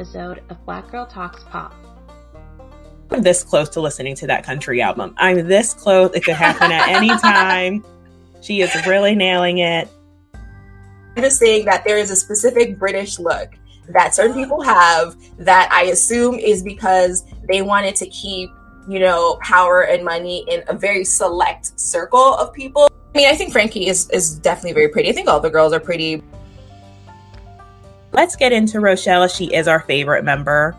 episode of Black Girl Talks Pop. I'm this close to listening to that country album. I'm this close. It could happen at any time. She is really nailing it. I'm just saying that there is a specific British look that certain people have that I assume is because they wanted to keep, you know, power and money in a very select circle of people. I mean, I think Frankie is, is definitely very pretty. I think all the girls are pretty. Let's get into Rochelle. She is our favorite member.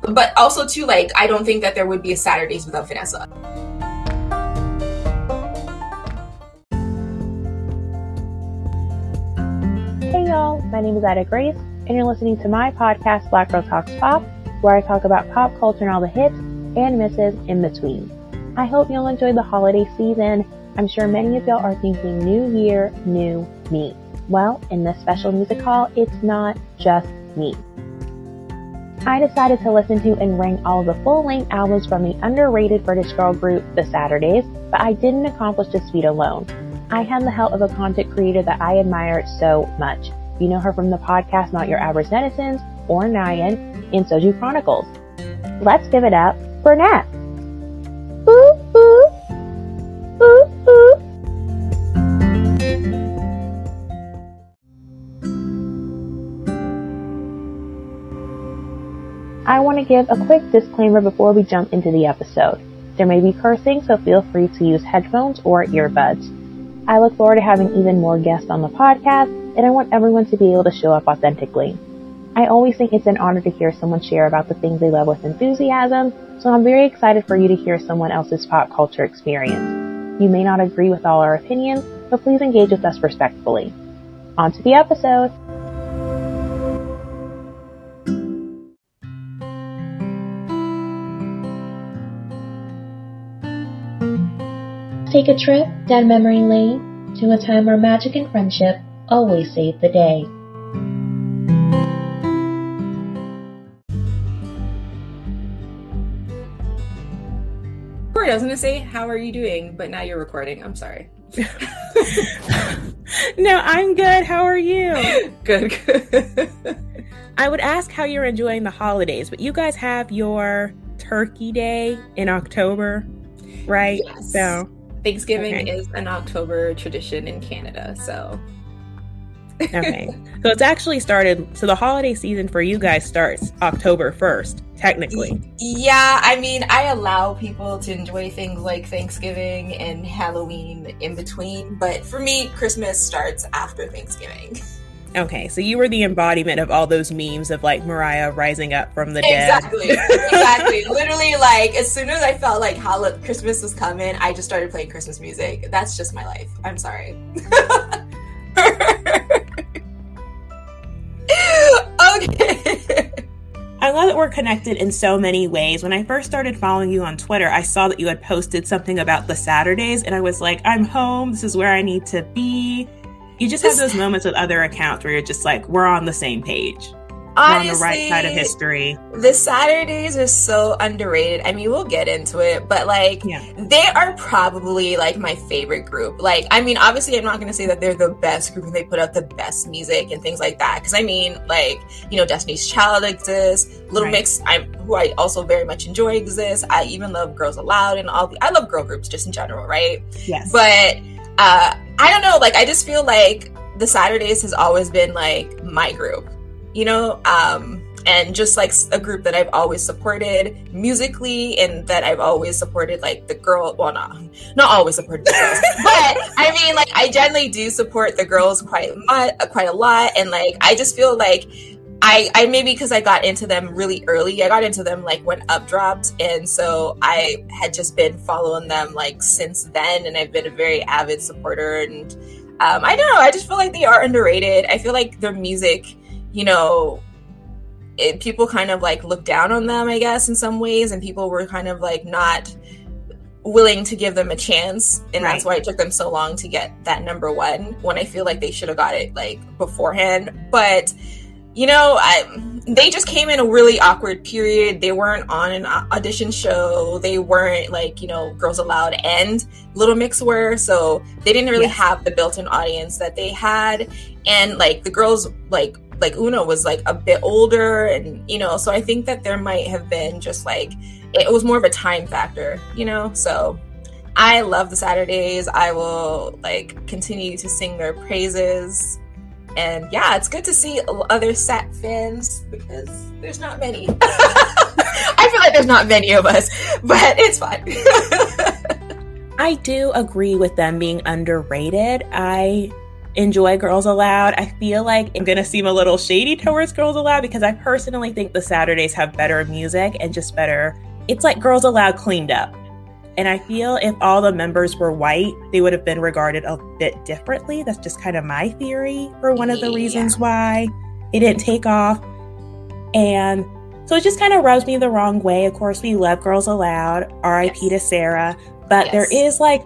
But also, too, like, I don't think that there would be a Saturdays without Vanessa. Hey y'all, my name is Ida Grace, and you're listening to my podcast, Black Girl Talks Pop, where I talk about pop culture and all the hits and misses in between. I hope you'll enjoy the holiday season. I'm sure many of y'all are thinking new year, new me. Well, in this special music hall, it's not just me. I decided to listen to and ring all the full length albums from the underrated British girl group, The Saturdays, but I didn't accomplish this feat alone. I had the help of a content creator that I admire so much. You know her from the podcast Not Your Average Netizens or Nyan in Soju Chronicles. Let's give it up for Nat. Ooh, want to give a quick disclaimer before we jump into the episode. There may be cursing, so feel free to use headphones or earbuds. I look forward to having even more guests on the podcast, and I want everyone to be able to show up authentically. I always think it's an honor to hear someone share about the things they love with enthusiasm, so I'm very excited for you to hear someone else's pop culture experience. You may not agree with all our opinions, but please engage with us respectfully. On to the episode! Take a trip down memory lane to a time where magic and friendship always saved the day. Sorry, I was going to say, how are you doing? But now you're recording. I'm sorry. No, I'm good. How are you? good, good. I would ask how you're enjoying the holidays, but you guys have your Turkey Day in October, right? Yes. So, Thanksgiving Okay. is an October tradition in Canada, so okay. so it's actually started. So the holiday season for you guys starts October 1st, technically. Yeah, I mean, I allow people to enjoy things like Thanksgiving and Halloween in between, but for me, Christmas starts after Thanksgiving. Okay, so you were the embodiment of all those memes of like Mariah rising up from the dead. Exactly, exactly. Literally, like as soon as I felt like Hol- Christmas was coming, I just started playing Christmas music. That's just my life. I'm sorry. okay. I love that we're connected in so many ways. When I first started following you on Twitter, I saw that you had posted something about the Saturdays, and I was like, I'm home. This is where I need to be. You just have those moments with other accounts where you're just like, we're on the same page. We're on the right side of history. The Saturdays are so underrated. I mean, we'll get into it, but like, Yeah. they are probably like my favorite group. Like, I mean, obviously, I'm not going to say that they're the best group and they put out the best music and things like that. Because I mean, like, you know, Destiny's Child exists, Little Right. Mix, I who I also very much enjoy exists. I even love Girls Aloud and all. The, I love girl groups just in general, right? Yes. But uh, I don't know. Like, I just feel like the Saturdays has always been like my group, you know, um, and just like a group that I've always supported musically, and that I've always supported like the girl. Well, not not always supported the girls, but I mean, like I generally do support the girls quite much, quite a lot, and like I just feel like. I, I maybe because I got into them really early. I got into them like when Up dropped, and so I had just been following them like since then, and I've been a very avid supporter. And um, I don't know, I just feel like they are underrated. I feel like their music, you know, it, people kind of like look down on them, I guess, in some ways, and people were kind of like not willing to give them a chance, and that's why it took them so long to get that number one. When I feel like they should have got it like beforehand, but you know, I, they just came in a really awkward period. They weren't on an audition show. They weren't like, you know, Girls Aloud and Little Mix were. So they didn't really yes. have the built in audience that they had. And like the girls, like, like Una was like a bit older. And, you know, so I think that there might have been just like, it was more of a time factor, you know? So I love the Saturdays. I will like continue to sing their praises and yeah, it's good to see other Sat fans because there's not many. I feel like there's not many of us, but it's fine. I do agree with them being underrated. I enjoy Girls Aloud. I feel like I'm going to seem a little shady towards Girls Aloud because I personally think the Saturdays have better music and just better. It's like Girls Aloud cleaned up. And I feel if all the members were white, they would have been regarded a bit differently. That's just kind of my theory for one of the reasons why it didn't take off. And so it just kind of rubs me the wrong way. Of course, we love Girls Aloud, RIP yes. to Sarah. But yes. there is like,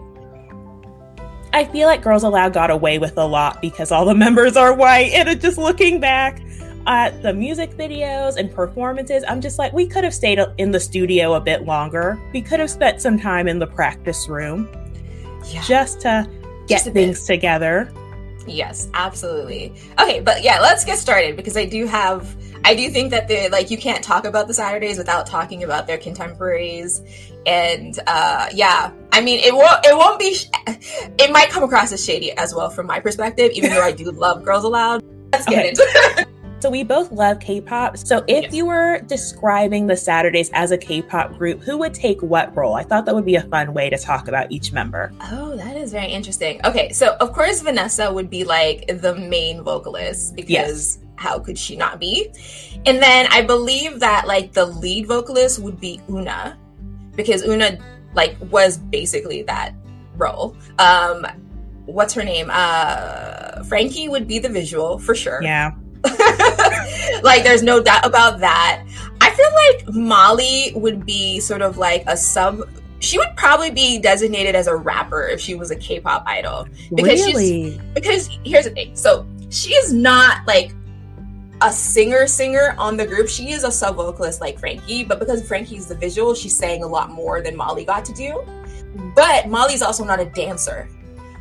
I feel like Girls Aloud got away with a lot because all the members are white. And just looking back, at the music videos and performances, I'm just like, we could have stayed in the studio a bit longer. We could have spent some time in the practice room yeah. just to get just things bit. together. Yes, absolutely. Okay, but yeah, let's get started because I do have I do think that the like you can't talk about the Saturdays without talking about their contemporaries and uh yeah, I mean it won't it won't be sh- it might come across as shady as well from my perspective even though I do love Girls Aloud. Let's get okay. into it. So we both love K-pop. So if yes. you were describing the Saturdays as a K-pop group, who would take what role? I thought that would be a fun way to talk about each member. Oh, that is very interesting. Okay, so of course Vanessa would be like the main vocalist because yes. how could she not be? And then I believe that like the lead vocalist would be Una because Una like was basically that role. Um what's her name? Uh Frankie would be the visual for sure. Yeah. like there's no doubt about that. I feel like Mollie would be sort of like a sub she would probably be designated as a rapper if she was a K-pop idol. Because really? she's because here's the thing. So she is not like a singer singer on the group. She is a sub vocalist like Frankie, but because Frankie's the visual, she's saying a lot more than Mollie got to do. But Mollie's also not a dancer.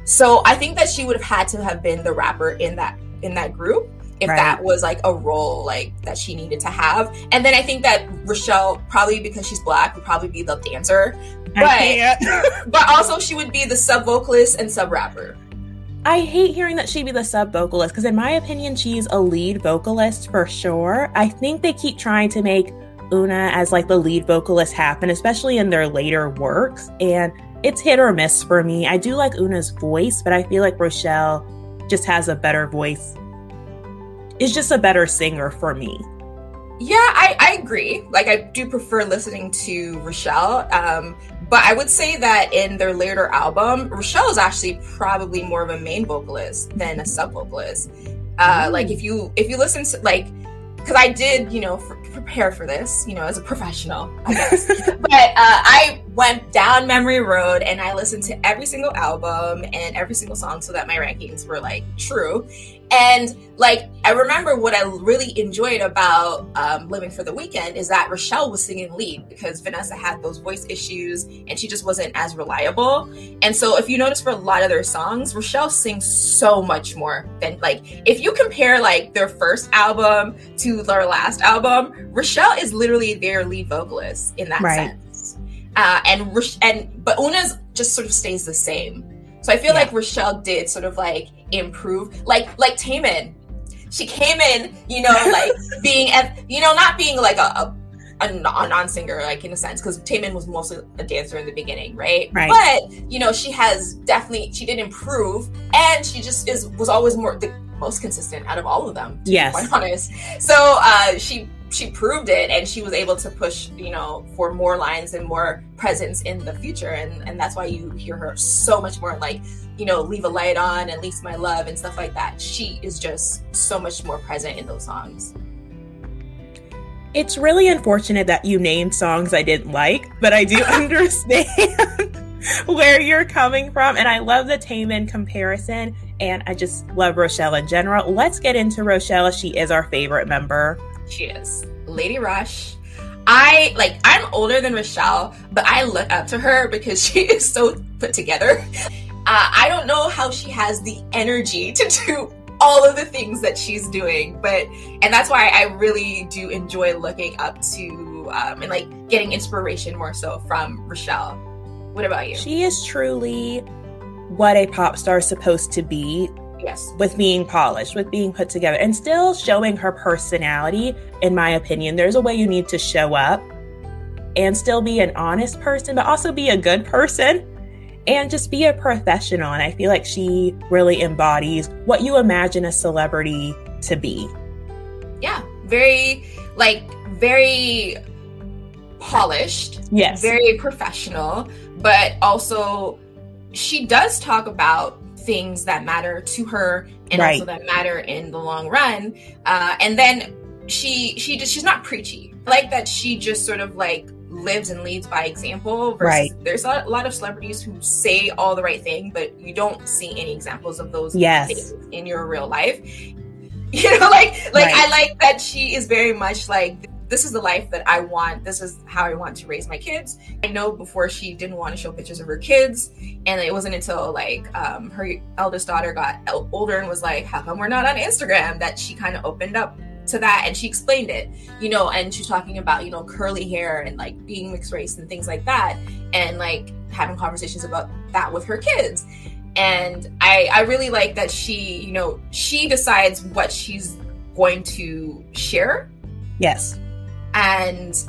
So I think that she would have had to have been the rapper in that in that group if right. that was like a role like that she needed to have. And then I think that Rochelle, probably because she's black, would probably be the dancer. But but also she would be the sub vocalist and sub rapper. I hate hearing that she'd be the sub vocalist because, in my opinion, she's a lead vocalist for sure. I think they keep trying to make Una as like the lead vocalist happen, especially in their later works. And it's hit or miss for me. I do like Una's voice, but I feel like Rochelle just has a better voice is just a better singer for me. Yeah, I, I agree. Like, I do prefer listening to Rochelle. Um, but I would say that in their later album, Rochelle is actually probably more of a main vocalist than a sub vocalist. Uh, like if you if you listen to like because I did, you know, prepare for this, you know, as a professional, I guess. but uh, I went down memory road and I listened to every single album and every single song so that my rankings were like true. And like, I remember what I really enjoyed about um, Living for the Weekend is that Rochelle was singing lead because Vanessa had those voice issues and she just wasn't as reliable. And so, if you notice for a lot of their songs, Rochelle sings so much more than like, if you compare like their first album to their last album, Rochelle is literally their lead vocalist in that right. sense. Uh, and and but Una's just sort of stays the same. So I feel yeah. like Rochelle did sort of like improve, like like Taemin. She came in, you know, like being, you know, not being like a, a a, non-singer like in a sense because Taemin was mostly a dancer in the beginning right? right but you know she has definitely she did improve and she just is was always more the most consistent out of all of them yes quite honest so uh she she proved it and she was able to push you know for more lines and more presence in the future and and that's why you hear her so much more like you know leave a light on and least my love and stuff like that she is just so much more present in those songs it's really unfortunate that you named songs i didn't like but i do understand where you're coming from and i love the Taemin comparison And I just love Rochelle in general. Let's get into Rochelle. She is our favorite member. She is. Lady Rush. I like I'm older than Rochelle, but I look up to her because she is so put together. Uh, I don't know how she has the energy to do all of the things that she's doing, but and that's why I really do enjoy looking up to um, and like getting inspiration more so from Rochelle. What about you? She is truly what a pop star is supposed to be. Yes. With being polished, with being put together, and still showing her personality, in my opinion. There's a way you need to show up and still be an honest person, but also be a good person and just be a professional. And I feel like she really embodies what you imagine a celebrity to be. Yeah. Very, like, very polished. Yes. Very professional, but also she does talk about things that matter to her and right. also that matter in the long run. Uh, and then she she just she's not preachy. I like that she just sort of like lives and leads by example. right. There's a lot of celebrities who say all the right thing, but you don't see any examples of those yes. in your real life. You know, like like right. I like that she is very much like this is the life that I want. This is how I want to raise my kids. I know before she didn't want to show pictures of her kids, and it wasn't until like um, her eldest daughter got older and was like, "How come we're not on Instagram?" that she kind of opened up to that and she explained it you know and she's talking about you know curly hair and like being mixed race and things like that and like having conversations about that with her kids and i i really like that she you know she decides what she's going to share yes and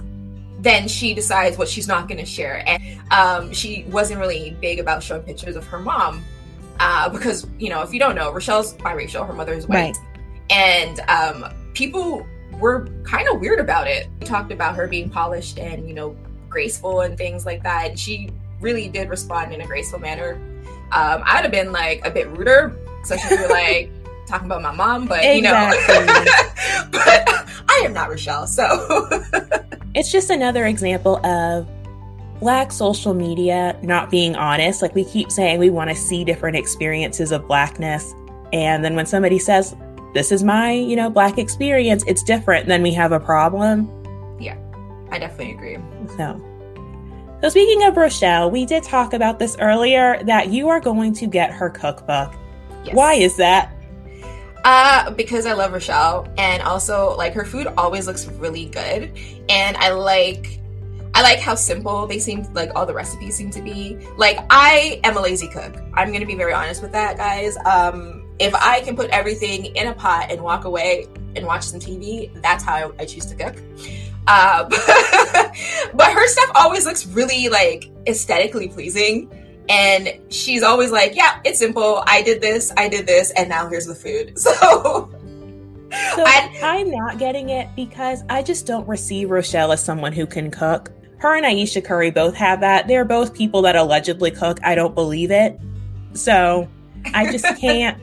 then she decides what she's not going to share and um, she wasn't really big about showing pictures of her mom uh, because you know if you don't know rochelle's biracial her mother is white right. and um, people were kind of weird about it. We talked about her being polished and, you know, graceful and things like that. And she really did respond in a graceful manner. Um, I'd have been like a bit ruder, especially if you're like talking about my mom, but exactly. you know, but I am not Rochelle, so it's just another example of black social media not being honest. Like we keep saying we want to see different experiences of blackness. And then when somebody says, this is my, you know, black experience, it's different, then we have a problem. Yeah, I definitely agree. So, so speaking of Rochelle, we did talk about this earlier that you are going to get her cookbook. Yes. Why is that? Uh, because I love Rochelle, and also like her food always looks really good, and I like I like how simple they seem like all the recipes seem to be. Like I am a lazy cook. I'm gonna be very honest with that, guys. Um if I can put everything in a pot and walk away and watch some TV, that's how I, choose to cook. Uh, but her stuff always looks really like aesthetically pleasing. And she's always like, yeah, it's simple. I did this, I did this, and now here's the food. So. So I, I'm not getting it because I just don't receive Rochelle as someone who can cook. Her and Ayesha Curry both have that. They're both people that allegedly cook. I don't believe it. So I just can't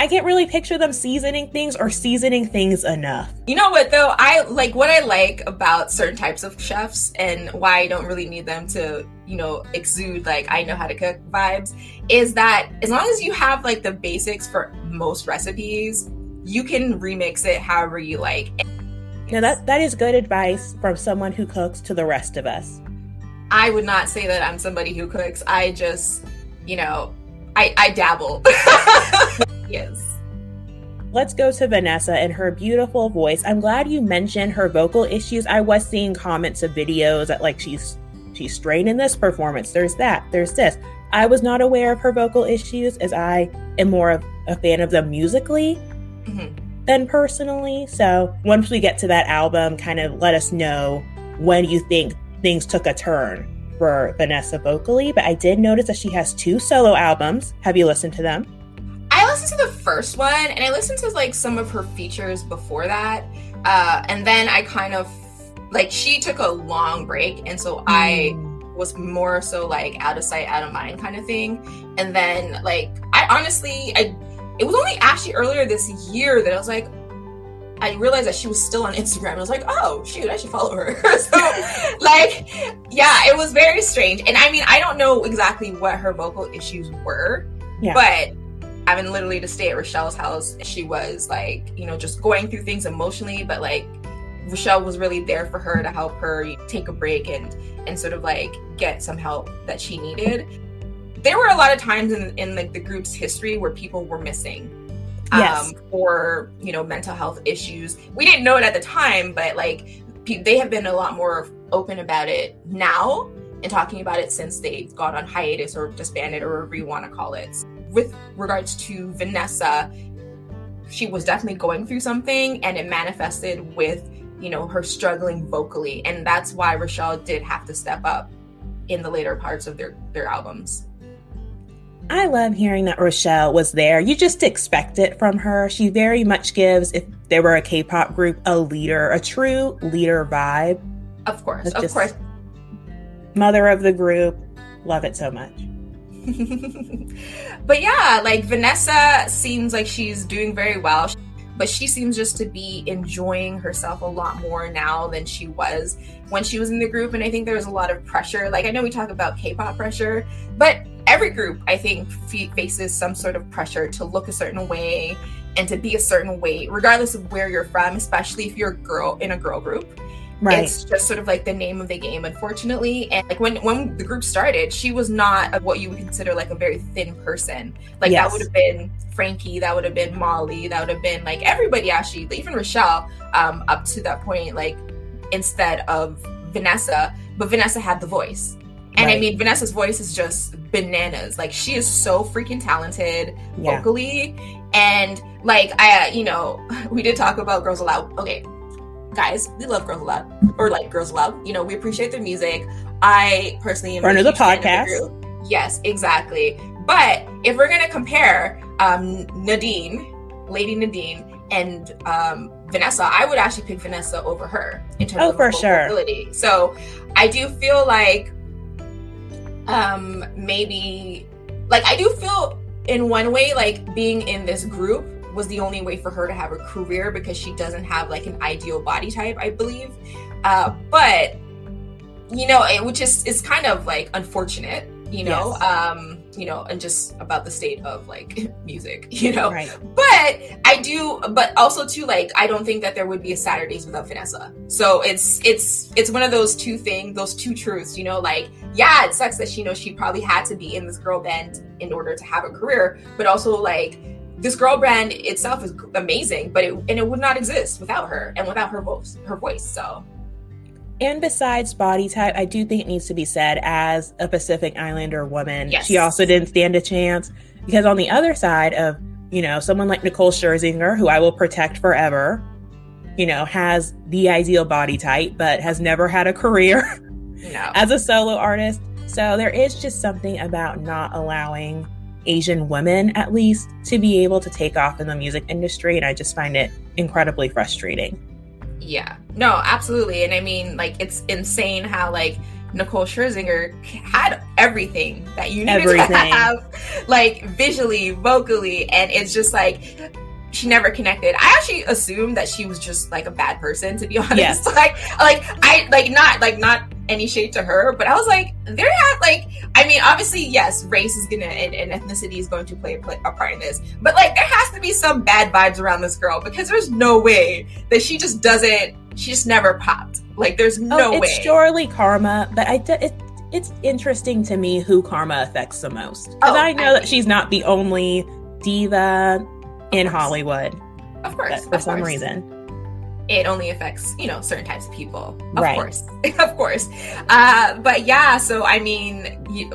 I can't really picture them seasoning things or seasoning things enough. You know what though? I like what I like about certain types of chefs and why I don't really need them to, you know, exude like I know how to cook vibes is that as long as you have like the basics for most recipes, you can remix it however you like. Now that that is good advice from someone who cooks to the rest of us. I would not say that I'm somebody who cooks. I just, you know, I, I dabble. yes. Let's go to Vanessa and her beautiful voice. I'm glad you mentioned her vocal issues. I was seeing comments of videos that like she's she's straining this performance. There's that. There's this. I was not aware of her vocal issues as I am more of a fan of them musically mm-hmm. than personally. So once we get to that album, kind of let us know when you think things took a turn for Vanessa vocally, but I did notice that she has two solo albums. Have you listened to them? I listened to the first one and I listened to like some of her features before that. Uh, and then I kind of like she took a long break and so mm. I was more so like out of sight, out of mind kind of thing. And then like I honestly I it was only actually earlier this year that I was like, I realized that she was still on Instagram. I was like, oh shoot, I should follow her. so, like, yeah, it was very strange. And I mean, I don't know exactly what her vocal issues were, yeah. but having literally to stay at Rochelle's house. She was like, you know, just going through things emotionally, but like Rochelle was really there for her to help her take a break and and sort of like get some help that she needed. There were a lot of times in in like the group's history where people were missing. Yes. Um, for you know mental health issues. We didn't know it at the time, but like they have been a lot more open about it now and talking about it since they've gone on hiatus or disbanded or whatever you want to call it. With regards to Vanessa, she was definitely going through something and it manifested with, you know, her struggling vocally. And that's why Rochelle did have to step up in the later parts of their, their albums. I love hearing that Rochelle was there. You just expect it from her. She very much gives, if there were a K pop group, a leader, a true leader vibe. Of course, of course. Mother of the group. Love it so much. but yeah, like Vanessa seems like she's doing very well, but she seems just to be enjoying herself a lot more now than she was when she was in the group. And I think there was a lot of pressure. Like, I know we talk about K pop pressure, but every group, I think, faces some sort of pressure to look a certain way and to be a certain way, regardless of where you're from, especially if you're a girl in a girl group. Right. it's just sort of like the name of the game unfortunately. And like when when the group started she was not a, what you would consider like a very thin person. Like Yes. that would have been frankie that would have been mollie that would have been like everybody actually even rochelle um up to that point like instead of vanessa. But vanessa had the voice and i mean vanessa's voice is just bananas like she is so freaking talented yeah. vocally and like i uh, you know we did talk about girls aloud okay guys we love girls aloud or like girls aloud you know we appreciate their music i personally am of the huge fan of podcast. group. yes exactly but if we're gonna compare um nadine lady nadine and um vanessa i would actually pick vanessa over her in terms Oh, of for vocal sure. ability so i do feel like um maybe like i do feel in one way like being in this group was the only way for her to have a career because she doesn't have like an ideal body type i believe uh but you know it, which is is kind of like unfortunate you know Yes. um you know and just about the state of like music you know Right. but I do, but also too, like I don't think that there would be a Saturdays without Vanessa. So it's it's it's one of those two things, those two truths. You know, like yeah, it sucks that she knows she probably had to be in this girl band in order to have a career, but also like this girl band itself is amazing, but it and it would not exist without her and without her voice, her voice. So And besides body type, I do think it needs to be said as a Pacific Islander woman, Yes. she also didn't stand a chance because on the other side of, you know, someone like Nicole Scherzinger, who I will protect forever, you know, has the ideal body type, but has never had a career no, as a solo artist. So there is just something about not allowing Asian women, at least, to be able to take off in the music industry. And I just find it incredibly frustrating. Yeah, no, absolutely. And I mean, like, it's insane how, like, Nicole Scherzinger had everything that you needed Everything. to have, like, visually, vocally. And it's just like, she never connected. I actually assumed that she was just like a bad person, to be honest. Yes. Like, like I like not like not any shade to her, but I was like, there have like, I mean, obviously, yes, race is gonna and, and ethnicity is going to play, play a part in this, but like, there has to be some bad vibes around this girl because there's no way that she just doesn't. She just never popped. Like, there's oh, no oh, it's way. surely karma, but I d- it, it's interesting to me who karma affects the most because Oh, I know I that mean- she's not the only diva in course. Hollywood, of course, for of some course. reason. It only affects you know certain types of people of Right. course of course uh but yeah so i mean you,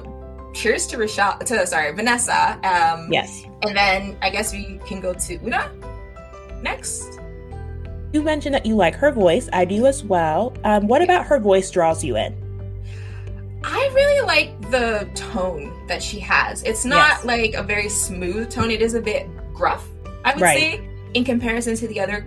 cheers to rochelle to sorry vanessa um Yes, and then i guess we can go to una next you mentioned that you like her voice. I do as well. Um, what about her voice draws you in? i really like the tone that she has it's not Yes. like a very smooth tone it is a bit gruff i would Right. say in comparison to the other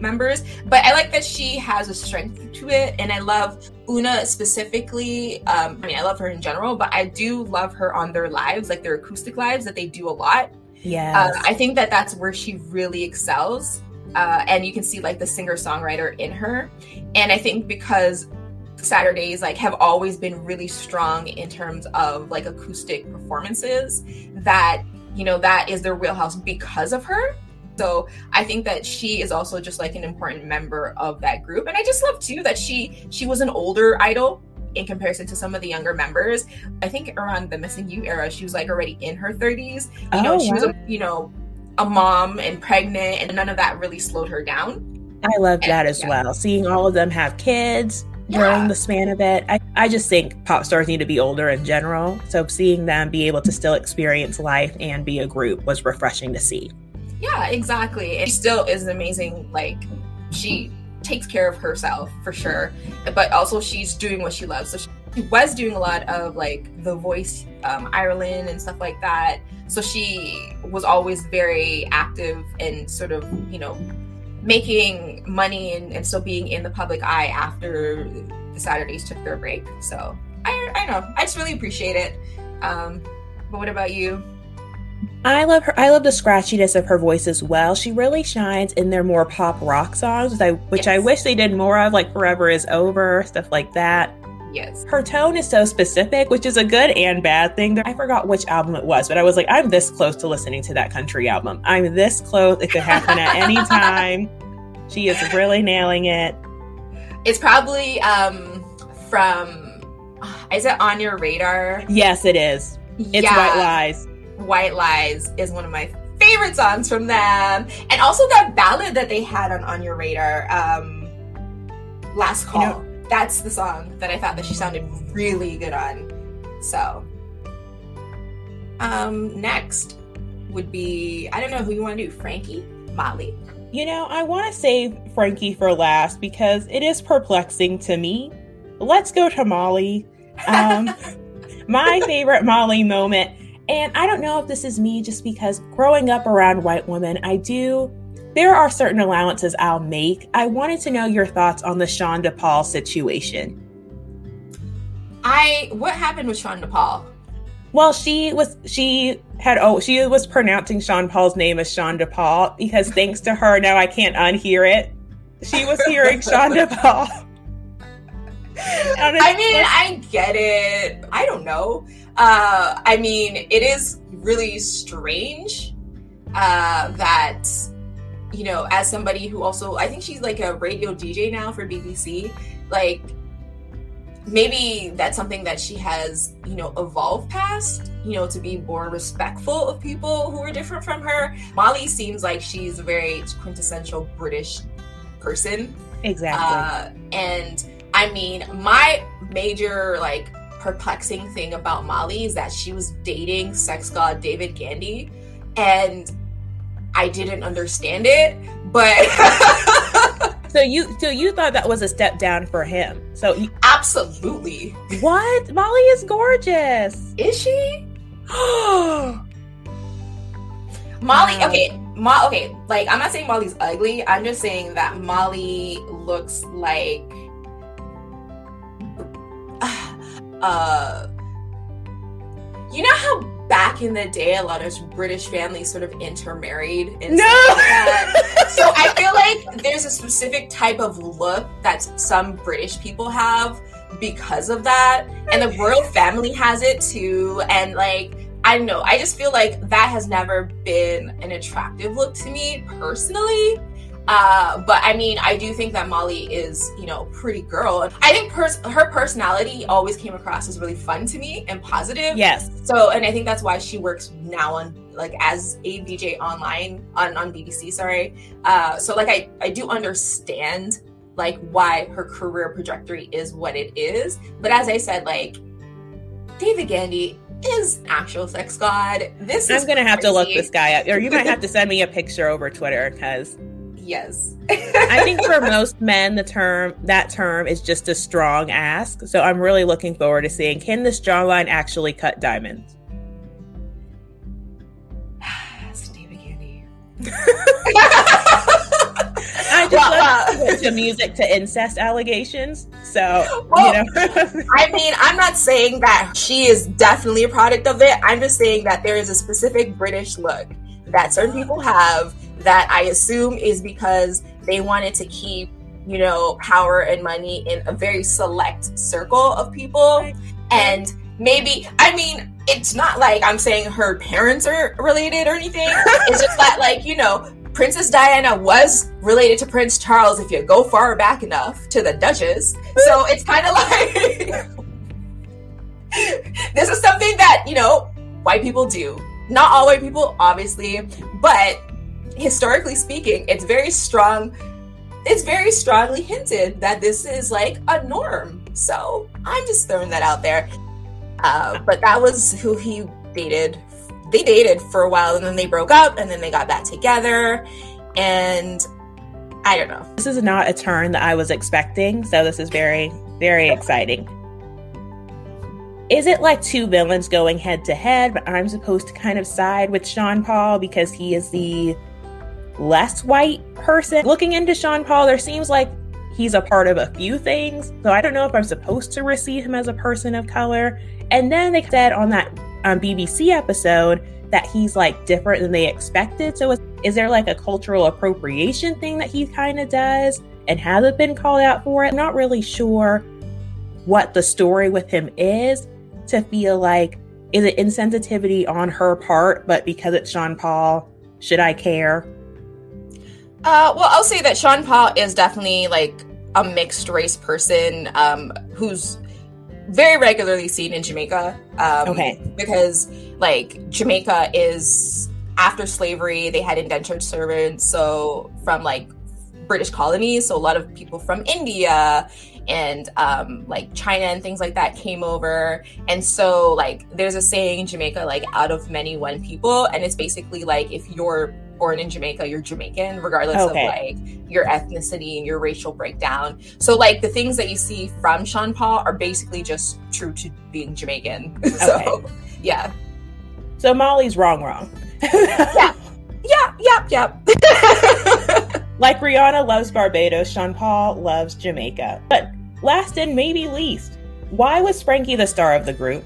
members but i like that she has a strength to it and i love una specifically um i mean i love her in general but i do love her on their lives like their acoustic lives that they do a lot. Yeah, uh, i think that that's where she really excels uh, and you can see like the singer songwriter in her. And i think because saturdays like have always been really strong in terms of like acoustic performances that you know, that is their wheelhouse because of her. So I think that she is also just like an important member of that group. And I just love too that she she was an older idol in comparison to some of the younger members. I think around the Missing You era, she was like already in her 30s. You oh, know, she wow. was a, you know, a mom and pregnant and none of that really slowed her down. I love that as yeah. well. Seeing all of them have kids yeah. during the span of it. I, I just think pop stars need to be older in general. So seeing them be able to still experience life and be a group was refreshing to see. Yeah, exactly. She still is amazing. Like she takes care of herself for sure, but also she's doing what she loves. So she was doing a lot of like The Voice um, Ireland and stuff like that. So she was always very active and sort of, you know, making money and, and still being in the public eye after the Saturdays took their break. So I, I know, I just really appreciate it. Um, but what about you? I love her. I love the scratchiness of her voice as well. She really shines in their more pop rock songs, which I, which yes. I wish they did more of, like "Forever Is Over," stuff like that. Yes. Her tone is so specific, which is a good and bad thing. I forgot which album it was, but I was like, I'm this close to listening to that country album. I'm this close. It could happen at any time. She is really nailing it. It's probably um from is it on your radar? Yes, it is. It's yeah. White Lies. White Lies is one of my favorite songs from them. And also that ballad that they had on On Your Radar, um Last Call. You know, that's the song that I thought that she sounded really good on. So, um, next would be I don't know who you want to do, Frankie, Mollie. You know, I want to save Frankie for last because it is perplexing to me. Let's go to Mollie. Um, my favorite Mollie moment, and I don't know if this is me just because growing up around white women, I do there are certain allowances I'll make. I wanted to know your thoughts on the Sean DePaul situation. I what happened with Sean DePaul? Well, she was she had oh she was pronouncing Sean Paul's name as Sean DePaul because thanks to her now I can't unhear it. She was hearing Sean Paul. I mean, I get it. I don't know. Uh, I mean, it is really strange uh, that you know, as somebody who also, I think she's like a radio DJ now for BBC, like maybe that's something that she has, you know, evolved past, you know, to be more respectful of people who are different from her. Mollie seems like she's a very quintessential British person. Exactly. Uh, and I mean, my major, like, perplexing thing about Mollie is that she was dating sex god David Gandy. And I didn't understand it, but So you so you thought that was a step down for him. So you, Absolutely. What? Mollie is gorgeous. Is she? Mollie, okay, Mo- okay, like I'm not saying Mollie's ugly. I'm just saying that Mollie looks like uh you know how back in the day, a lot of British families sort of intermarried and no! Like so I feel like there's a specific type of look that some British people have because of that. And the royal family has it too. And like, I don't know, I just feel like that has never been an attractive look to me personally. Uh, but I mean, I do think that Mollie is, you know, pretty girl. I think pers- her personality always came across as really fun to me and positive. Yes. So, and I think that's why she works now on like as a DJ online on on BBC. Sorry. Uh, so like I I do understand like why her career trajectory is what it is. But as I said, like David Gandy is actual sex god. This I'm gonna have to look this guy up, or you might have to send me a picture over Twitter because yes. I think for most men, the term that term is just a strong ask. So I'm really looking forward to seeing can this jawline actually cut diamonds? Candy. I just well, love uh, to music to incest allegations. So, well, you know. I mean, I'm not saying that she is definitely a product of it. I'm just saying that there is a specific British look that certain people have that I assume is because they wanted to keep, you know, power and money in a very select circle of people. And maybe I mean it's not like I'm saying her parents are related or anything. it's just that like you know Princess Diana was related to Prince Charles if you go far back enough to the Duchess. So it's kind of like this is something that you know white people do. Not all white people, obviously, but historically speaking, it's very strong. It's very strongly hinted that this is like a norm. So I'm just throwing that out there. Uh, but that was who he dated. They dated for a while and then they broke up and then they got back together. And I don't know. This is not a turn that I was expecting. So this is very, very exciting. Is it like two villains going head to head, but I'm supposed to kind of side with Sean Paul because he is the less white person? Looking into Sean Paul, there seems like he's a part of a few things. So I don't know if I'm supposed to receive him as a person of color. And then they said on that um, BBC episode that he's like different than they expected. So is, is there like a cultural appropriation thing that he kind of does and hasn't been called out for it? I'm not really sure what the story with him is to feel like is it insensitivity on her part, but because it's Sean Paul, should I care? Uh, well, I'll say that Sean Paul is definitely like a mixed race person um, who's very regularly seen in Jamaica. Um, okay. Because like Jamaica is after slavery, they had indentured servants, so from like British colonies, so a lot of people from India and um, like China and things like that came over. And so, like, there's a saying in Jamaica, like, out of many, one people. And it's basically like if you're born in Jamaica, you're Jamaican, regardless okay. of like your ethnicity and your racial breakdown. So, like, the things that you see from Sean Paul are basically just true to being Jamaican. so, okay. yeah. So, Mollie's wrong, wrong. yeah. Yeah, yep, yep. like Rihanna loves Barbados, Sean Paul loves Jamaica. But last and maybe least, why was Frankie the star of the group?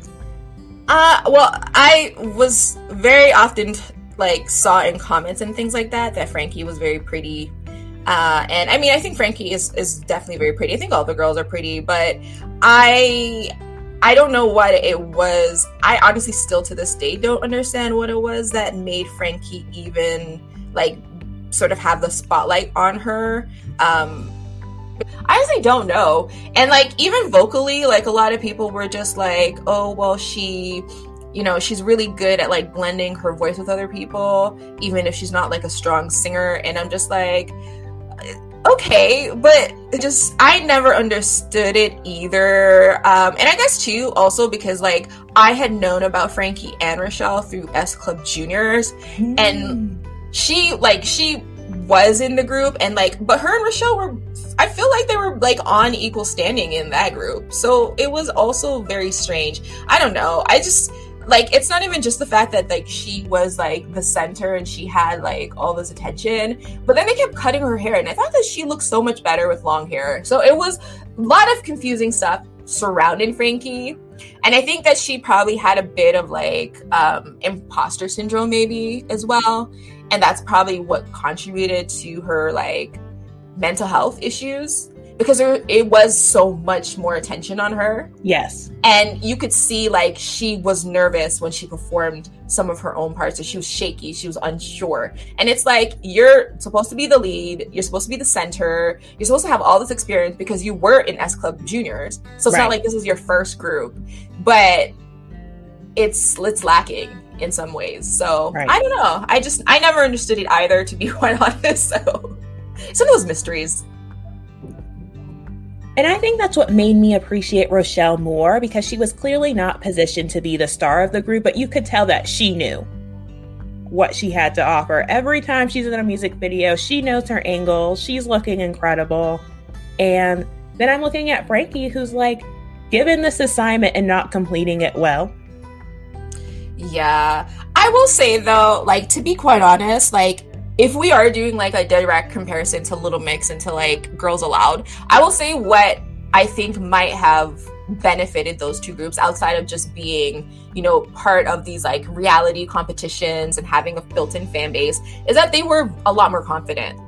Uh, well, I was very often like saw in comments and things like that that Frankie was very pretty. Uh, and I mean, I think Frankie is is definitely very pretty. I think all the girls are pretty, but I I don't know what it was. I honestly still to this day don't understand what it was that made Frankie even like sort of have the spotlight on her. Um, I honestly don't know. And like even vocally, like a lot of people were just like, oh well she you know, she's really good at like blending her voice with other people, even if she's not like a strong singer. And I'm just like, okay, but just I never understood it either. Um, and I guess too, also because like I had known about Frankie and Rochelle through S Club Juniors, mm. and she like she was in the group and like but her and Rochelle were I feel like they were like on equal standing in that group. So it was also very strange. I don't know. I just like it's not even just the fact that like she was like the center and she had like all this attention but then they kept cutting her hair and i thought that she looked so much better with long hair. So it was a lot of confusing stuff surrounding frankie and i think that she probably had a bit of like um imposter syndrome maybe as well and that's probably what contributed to her like mental health issues because there, it was so much more attention on her. Yes. And you could see like she was nervous when she performed some of her own parts. So she was shaky, she was unsure. And it's like you're supposed to be the lead, you're supposed to be the center, you're supposed to have all this experience because you were in S Club Juniors. So it's right. not like this is your first group. But it's it's lacking in some ways. So right. I don't know. I just I never understood it either, to be quite honest. So some of those mysteries. And I think that's what made me appreciate Rochelle more because she was clearly not positioned to be the star of the group, but you could tell that she knew what she had to offer. Every time she's in a music video, she knows her angle, she's looking incredible. And then I'm looking at Frankie, who's like given this assignment and not completing it well. Yeah. I will say though, like to be quite honest, like if we are doing like a direct comparison to Little Mix and to like Girls Aloud, I will say what I think might have benefited those two groups outside of just being, you know, part of these like reality competitions and having a built-in fan base is that they were a lot more confident.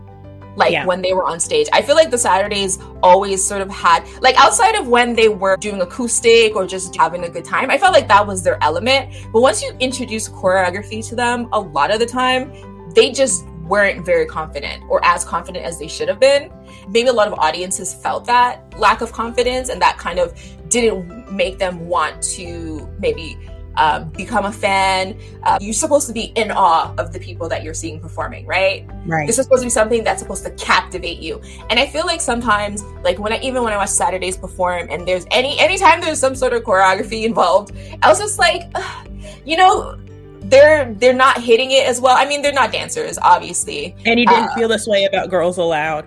like Yeah. when they were on stage. I feel like the Saturdays always sort of had like outside of when they were doing acoustic or just having a good time, I felt like that was their element. But once you introduce choreography to them, a lot of the time they just weren't very confident or as confident as they should have been. Maybe a lot of audiences felt that lack of confidence and that kind of didn't make them want to maybe um, become a fan. Uh, you're supposed to be in awe of the people that you're seeing performing, right? Right. This is supposed to be something that's supposed to captivate you. And I feel like sometimes, like when I even when I watch Saturdays perform, and there's any anytime there's some sort of choreography involved, I was just like, ugh, you know, they're they're not hitting it as well. I mean, they're not dancers, obviously. And you didn't Uh, feel this way about Girls Aloud.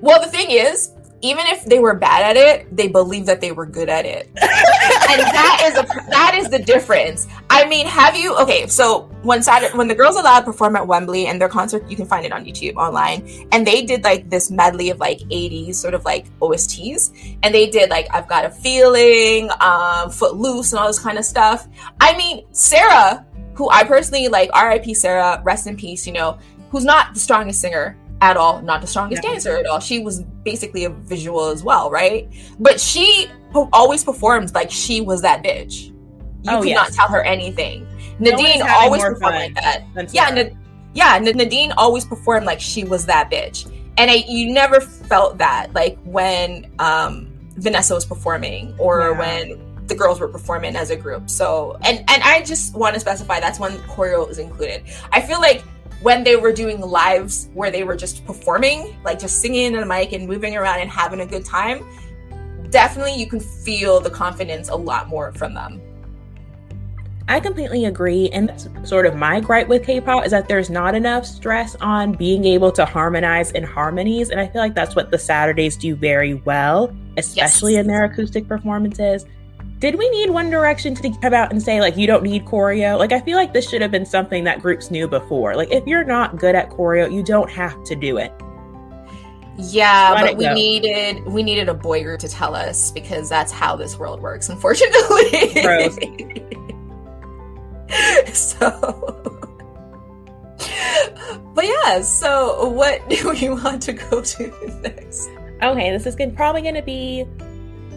Well, the thing is, even if they were bad at it, they believed that they were good at it. and that is a that is the difference. I mean, have you okay? So when Saturday, when the Girls Aloud perform at Wembley and their concert, you can find it on YouTube online, and they did like this medley of like '80s sort of like OSTs, and they did like "I've Got a Feeling," um, "Footloose," and all this kind of stuff. I mean, Sarah, who I personally like, R.I.P. Sarah, rest in peace. You know, who's not the strongest singer at all, not the strongest Yeah. dancer at all. She was basically a visual as well, right? But she po- always performed like she was that bitch. You Oh, could yes. not tell her anything. No Nadine having always performed like that. Yeah. Nad- yeah. Nad- Nadine always performed like she was that bitch, and I, you never felt that like when um, Vanessa was performing or Yeah. when the girls were performing as a group. So, and and I just want to specify that's when choreo is included. I feel like when they were doing lives where they were just performing, like just singing in a mic and moving around and having a good time, definitely you can feel the confidence a lot more from them. I completely agree. And that's sort of my gripe with K pop is that there's not enough stress on being able to harmonize in harmonies. And I feel like that's what the Saturdays do very well, especially Yes. in their acoustic performances. Did we need One Direction to come out and say, like, you don't need choreo? Like, I feel like this should have been something that groups knew before. Like, if you're not good at choreo, you don't have to do it. Yeah, Let but we go. needed we needed a boy group to tell us because that's how this world works, unfortunately. Gross. so But yeah, so what do we want to go to next? Okay, this is probably going to be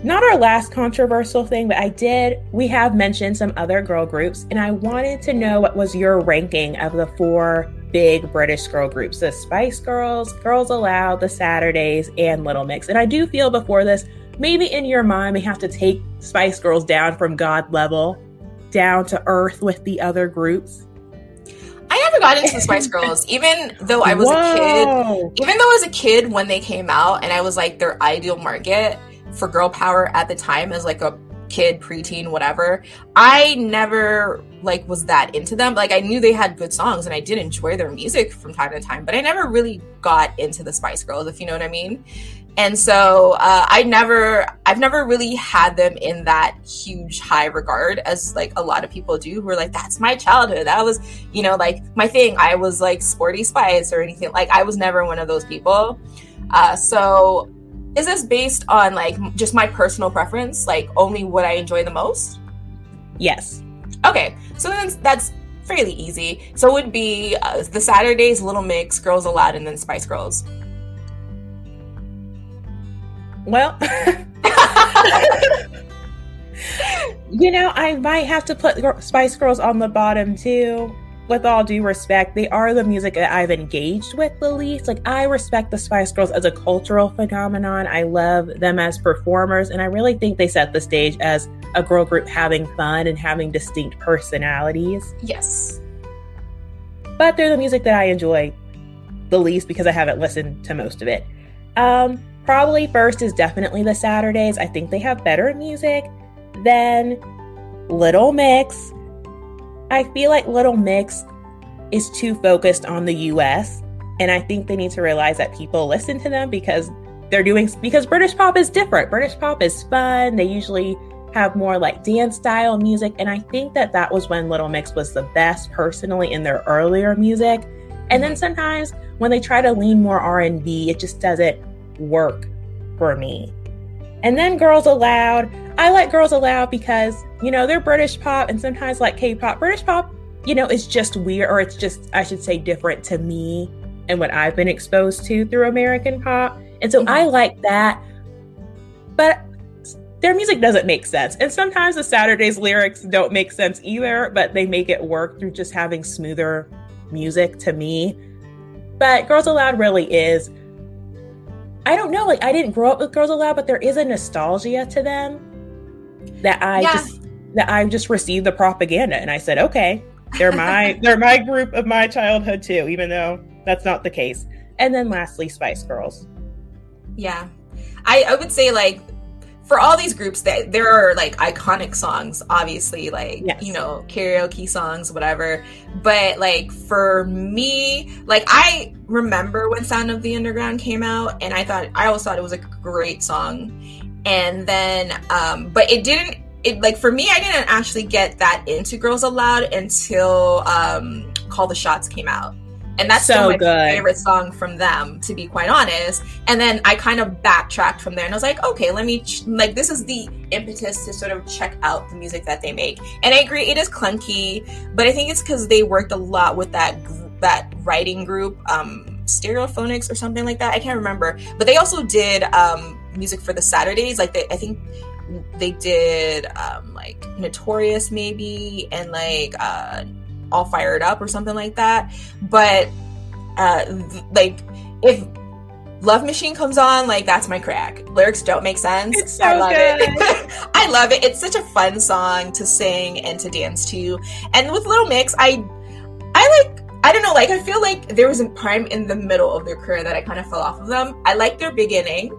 not our last controversial thing, but I did. We have mentioned some other girl groups, and I wanted to know what was your ranking of the four big British girl groups the Spice Girls, Girls Aloud, the Saturdays, and Little Mix. And I do feel before this, maybe in your mind, we have to take Spice Girls down from God level down to earth with the other groups. I never got into the Spice Girls, even though I was a kid. Even though I was a kid when they came out and I was like their ideal market for girl power at the time as like a kid, preteen, whatever, I never like was that into them. Like I knew they had good songs and I did enjoy their music from time to time, but I never really got into the Spice Girls, if you know what I mean. And so uh, I never, I've never really had them in that huge high regard as like a lot of people do who are like, that's my childhood. That was, you know, like my thing. I was like sporty spice or anything. Like I was never one of those people. Uh, so is this based on like just my personal preference? Like only what I enjoy the most? Yes. Okay, so then that's fairly easy. So it would be uh, the Saturdays, Little Mix, Girls Aloud, and then Spice Girls. Well, you know, I might have to put Spice Girls on the bottom too. With all due respect, they are the music that I've engaged with the least. Like, I respect the Spice Girls as a cultural phenomenon. I love them as performers, and I really think they set the stage as a girl group having fun and having distinct personalities. yes. But they're the music that I enjoy the least because I haven't listened to most of it. Um, probably first is definitely the Saturdays. I think they have better music than Little Mix. I feel like Little Mix is too focused on the US, and I think they need to realize that people listen to them because they're doing because British pop is different. British pop is fun. They usually have more like dance style music, and I think that that was when Little Mix was the best personally in their earlier music. And then sometimes when they try to lean more R&B, it just doesn't work for me. And then Girls Aloud, I like Girls Aloud because, you know, they're British pop and sometimes like K-pop. British pop, you know, is just weird or it's just I should say different to me. and what I've been exposed to through American pop. And so Mhm. I like that. But their music doesn't make sense. And sometimes the Saturdays lyrics don't make sense either, but they make it work through just having smoother music to me. But Girls Aloud really is. I don't know, like I didn't grow up with Girls Aloud, but there is a nostalgia to them that I Yeah. just that I just received the propaganda and I said, okay, they're my they're my group of my childhood too, even though that's not the case. And then lastly, Spice Girls. Yeah. I, I would say like for all these groups that there are like iconic songs, obviously, like Yes. you know, karaoke songs, whatever. But like for me, like I remember when Sound of the Underground came out and I thought I always thought it was a great song. And then um but it didn't it like for me I didn't actually get that into Girls Aloud until um Call the Shots came out. And that's So still my good. favorite song from them, to be quite honest. And then I kind of backtracked from there and I was like, okay, let me, ch- like, this is the impetus to sort of check out the music that they make. And I agree, it is clunky, but I think it's because they worked a lot with that, gr- that writing group, um, Stereophonics or something like that. I can't remember. But they also did, um, music for the Saturdays. Like, they, I think they did, um, like, Notorious maybe, and like, uh, all fired up or something like that. But uh th- like if love machine comes on like that's my crack. Lyrics don't make sense. It's so i love good. it i love it. It's such a fun song to sing and to dance to. And with little mix i i like I don't know, like I feel like there was a time in the middle of their career that I kind of fell off of them. I like their beginning,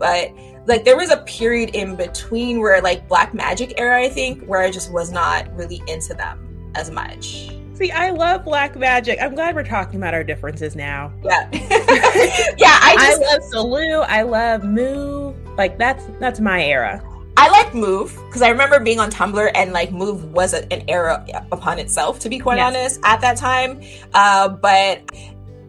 but like there was a period in between where like Black Magic era, I think, where I just was not really into them as much. See, I love Black Magic. I'm glad we're talking about our differences now. Yeah. yeah, I I, just love Salute. I love Move. Like that's that's my era. I like Move because I remember being on Tumblr and like Move was a, an era upon itself, to be quite Yes. honest, at that time. Uh, but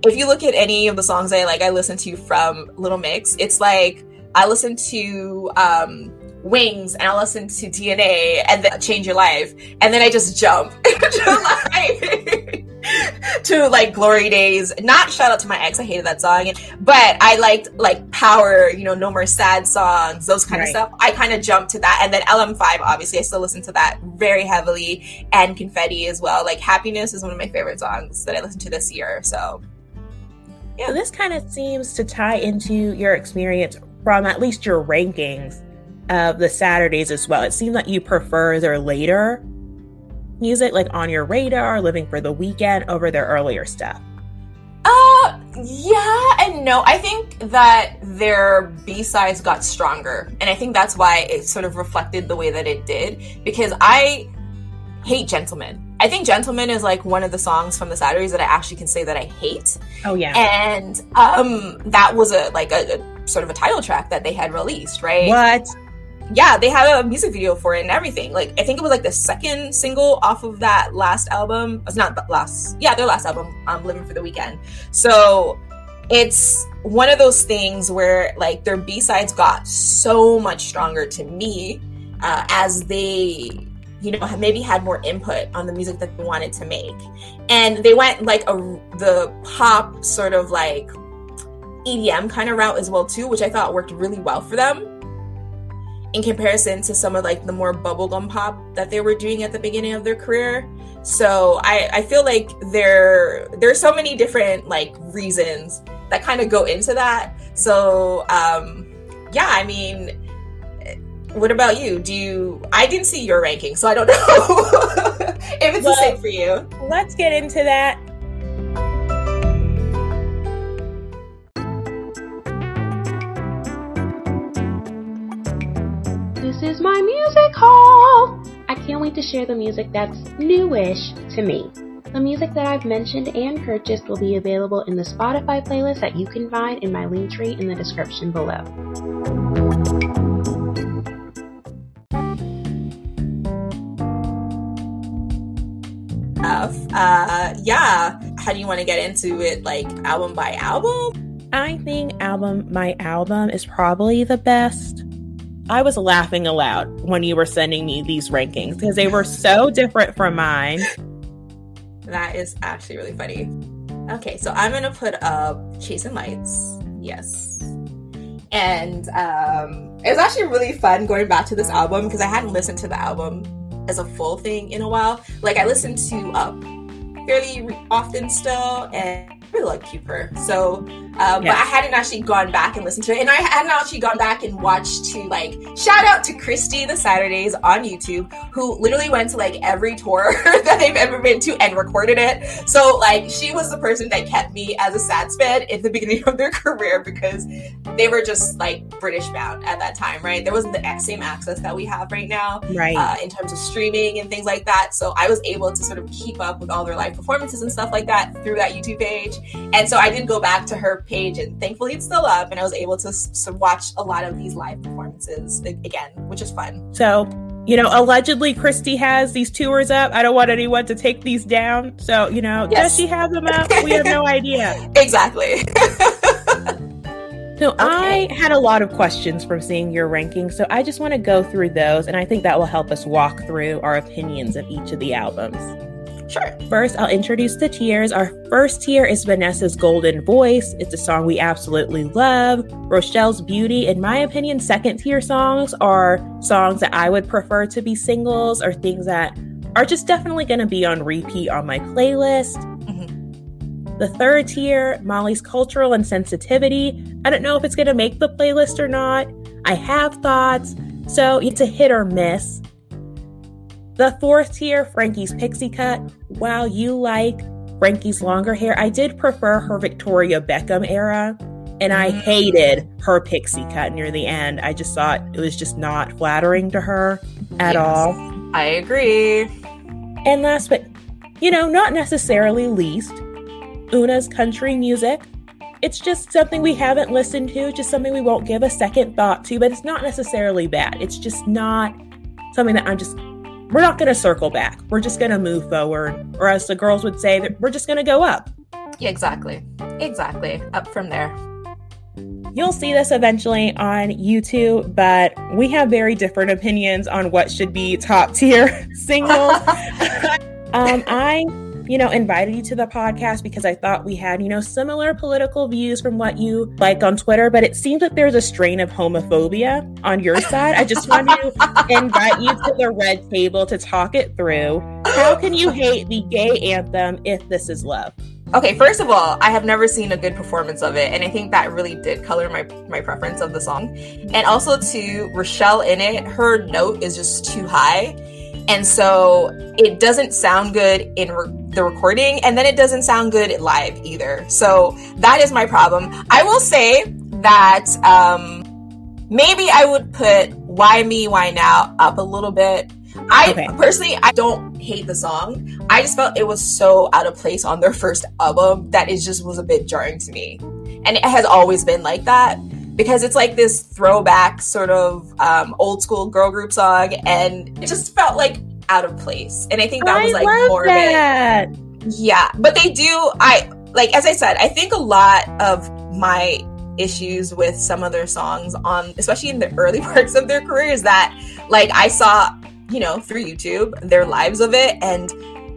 if you look at any of the songs I like, I listen to from Little Mix, it's like I listen to um, Wings and I listen to DNA and then Change Your Life, and then I just jump to like to like Glory Days. Not shout out to my ex, I hated that song, but I liked like Power, you know, No More Sad songs, those kind of stuff. I kind of jumped to that, and then LM5, obviously, I still listen to that very heavily, and Confetti as well. Like Happiness is one of my favorite songs that I listened to this year. So So this kind of seems to tie into your experience from at least your rankings of the Saturdays as well. It seems like you prefer their later music, like on your radar, living for the weekend, over their earlier stuff. Uh, yeah and no. I think that their B sides got stronger, and I think that's why it sort of reflected the way that it did. Because I hate Gentlemen. I think Gentlemen is like one of the songs from the Saturdays that I actually can say that I hate, Oh yeah. and um, that was a like a, a sort of a title track that they had released, right? what? Yeah, they had a music video for it and everything. Like I think it was like the second single off of that last album. It's not the last, yeah, their last album, um, "Living for the Weekend." So it's one of those things where like their B sides got so much stronger to me uh, as they, you know, maybe had more input on the music that they wanted to make, and they went like a the pop sort of like EDM kind of route as well too, which I thought worked really well for them in comparison to some of like the more bubblegum pop that they were doing at the beginning of their career. So I, I feel like there there's so many different like reasons that kind of go into that. So um yeah, I mean what about you? Do you I didn't see your ranking, so I don't know if it's Well- the same for you. Let's get into that. This is my music haul! I can't wait to share the music that's newish to me. The music that I've mentioned and purchased will be available in the Spotify playlist that you can find in my link tree in the description below. Uh yeah. How do you want to get into it like album by album? I think album my album is probably the best. I was laughing aloud when you were sending me these rankings because they were so different from mine. That is actually really funny. Okay, so I'm gonna put up Chasing Lights. Yes. And um, it was actually really fun going back to this album because I hadn't listened to the album as a full thing in a while. Like I listened to Up fairly often still, and I really like Cooper. So uh, but I hadn't actually gone back and listened to it, and I hadn't actually gone back and watched to like shout out to Christy the Saturdays on YouTube, who literally went to like every tour that they've ever been to and recorded it. So like she was the person that kept me as a SADS fan at the beginning of their career because they were just like British bound at that time, right? There wasn't the same access that we have right now, right? Uh, in terms of streaming and things like that. So I was able to sort of keep up with all their live performances and stuff like that through that YouTube page, and so I did go back to her page, and thankfully it's still up, and I was able to, to watch a lot of these live performances again, which is fun. So, you know, allegedly Christy has these tours up. I don't want anyone to take these down. So, you know, yes. does she have them up? We have no idea. exactly. So okay. I had a lot of questions from seeing your rankings, so I just want to go through those, and I think that will help us walk through our opinions of each of the albums. Sure. First, I'll introduce the tiers. Our first tier is Vanessa's Golden Voice. It's a song we absolutely love. Rochelle's Beauty, in my opinion, second tier songs are songs that I would prefer to be singles or things that are just definitely going to be on repeat on my playlist. Mm-hmm. The third tier, Mollie's Cultural Insensitivity. I don't know if it's going to make the playlist or not. I have thoughts, so it's a hit or miss. The fourth tier, Frankie's pixie cut. While you like Frankie's longer hair, I did prefer her Victoria Beckham era. And I mm-hmm. hated her pixie cut near the end. I just thought it was just not flattering to her at yes, all. I agree. And last but, you know, not necessarily least, Una's country music. It's just something we haven't listened to, just something we won't give a second thought to, but it's not necessarily bad. It's just not something that I'm just we're not going to circle back. We're just going to move forward. Or as the girls would say, we're just going to go up. Yeah, exactly. Exactly. Up from there. You'll see this eventually on YouTube, but we have very different opinions on what should be top tier singles. um, I you know, invited you to the podcast because I thought we had, you know, similar political views from what you like on Twitter, but it seems that there's a strain of homophobia on your side. I just want to invite you to the red table to talk it through. How can you hate the gay anthem if this is love? Okay, first of all, I have never seen a good performance of it, and I think that really did color my my preference of the song. And also to Rochelle in it, her note is just too high and so it doesn't sound good in re- the recording, and then it doesn't sound good live either. So that is my problem. I will say that um, maybe I would put Why Me, Why Now up a little bit. I okay. personally, I don't hate the song. I just felt it was so out of place on their first album that it just was a bit jarring to me. And it has always been like that because it's like this throwback sort of um, old school girl group song, and it just felt like out of place. And I think that was like more that. of it. Yeah, but they do. I like as I said, I think a lot of my issues with some of their songs on, especially in the early parts of their career, is that like I saw, you know, through YouTube their lives of it, and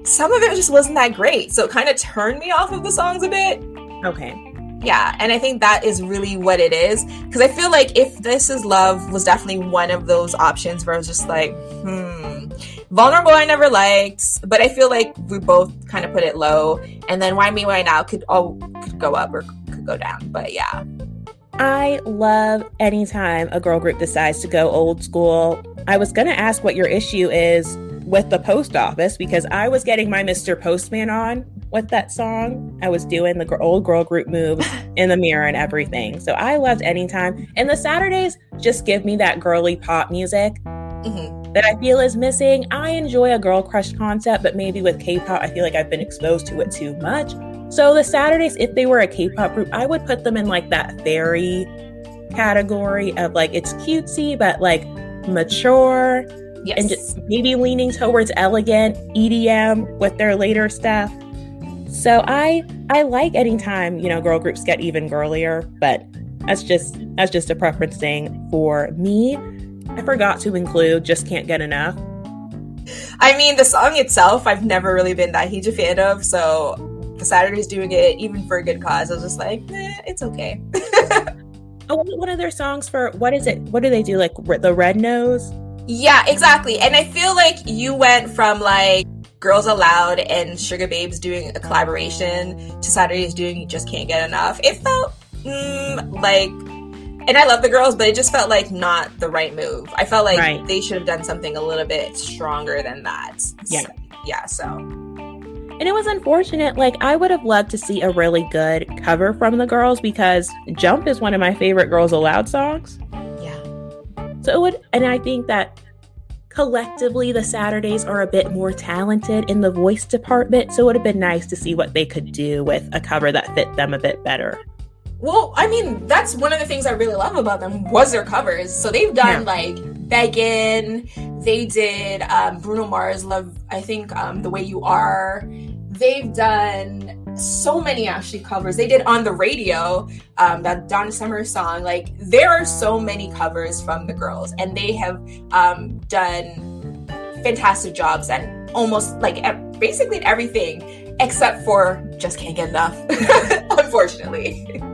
some of it just wasn't that great. So it kind of turned me off of the songs a bit. Okay. Yeah, and I think that is really what it is. Because I feel like if This Is Love was definitely one of those options where I was just like, hmm. Vulnerable, I never liked, but I feel like we both kind of put it low. And then Why Me, Why Now could all could go up or could go down. But yeah. I love anytime a girl group decides to go old school. I was going to ask what your issue is with the post office because I was getting my Mr. Postman on with that song. I was doing the old girl group moves in the mirror and everything. So I loved Anytime. And the Saturdays just give me that girly pop music mm-hmm. That I feel is missing. I enjoy a girl crush concept, but maybe with K pop, I feel like I've been exposed to it too much. So the Saturdays, if they were a K pop group, I would put them in like that fairy category of like it's cutesy, but like mature. Yes. And just maybe leaning towards elegant EDM with their later stuff. So I I like anytime, you know, girl groups get even girlier, but that's just that's just a preference thing for me. I forgot to include Just Can't Get Enough. I mean, the song itself, I've never really been that huge a fan of, so the Saturdays doing it, even for a good cause. I was just like, eh, it's okay. oh, one of their songs for what is it? What do they do? Like the Red Nose? Yeah, exactly. And I feel like you went from like Girls Aloud and Sugababes doing a collaboration to Saturdays doing You Just Can't Get Enough. It felt mm, like and I love the girls, but it just felt like not the right move. I felt like right. they should have done something a little bit stronger than that. Yeah. So, yeah, so. And it was unfortunate. Like, I would have loved to see a really good cover from the girls because Jump is one of my favorite Girls Aloud songs. Yeah. So it would, and I think that collectively the Saturdays are a bit more talented in the voice department. So it would have been nice to see what they could do with a cover that fit them a bit better. Well, I mean, that's one of the things I really love about them was their covers. So they've done yeah. like Beggin, they did um, Bruno Mars, Love, I think um, The Way You Are. They've done so many actually covers. They did on the radio um, that Donna Summer song. Like there are so many covers from the girls, and they have um, done fantastic jobs and almost like basically everything except for just can't get enough, unfortunately.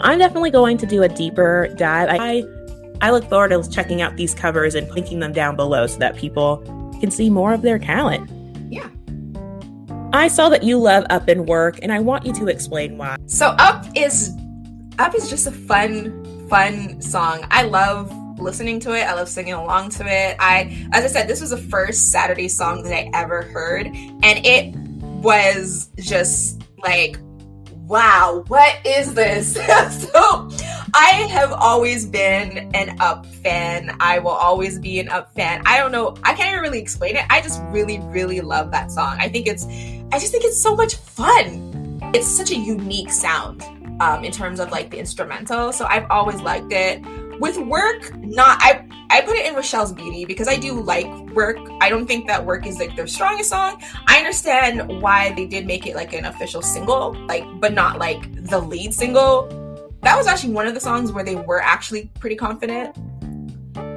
I'm definitely going to do a deeper dive. I I look forward to checking out these covers and linking them down below so that people can see more of their talent. Yeah. I saw that you love Up and Work, and I want you to explain why. So Up is Up is just a fun, fun song. I love listening to it. I love singing along to it. I, as I said, this was the first Saturday song that I ever heard, and it was just like wow, what is this? so I have always been an Up fan. I will always be an Up fan. I don't know, I can't even really explain it. I just really, really love that song. I think it's, I just think it's so much fun. It's such a unique sound um, in terms of like the instrumental. So I've always liked it with work not i i put it in rochelle's beauty because i do like work. I don't think that work is like their strongest song. I understand why they did make it like an official single like but not like the lead single. That was actually one of the songs where they were actually pretty confident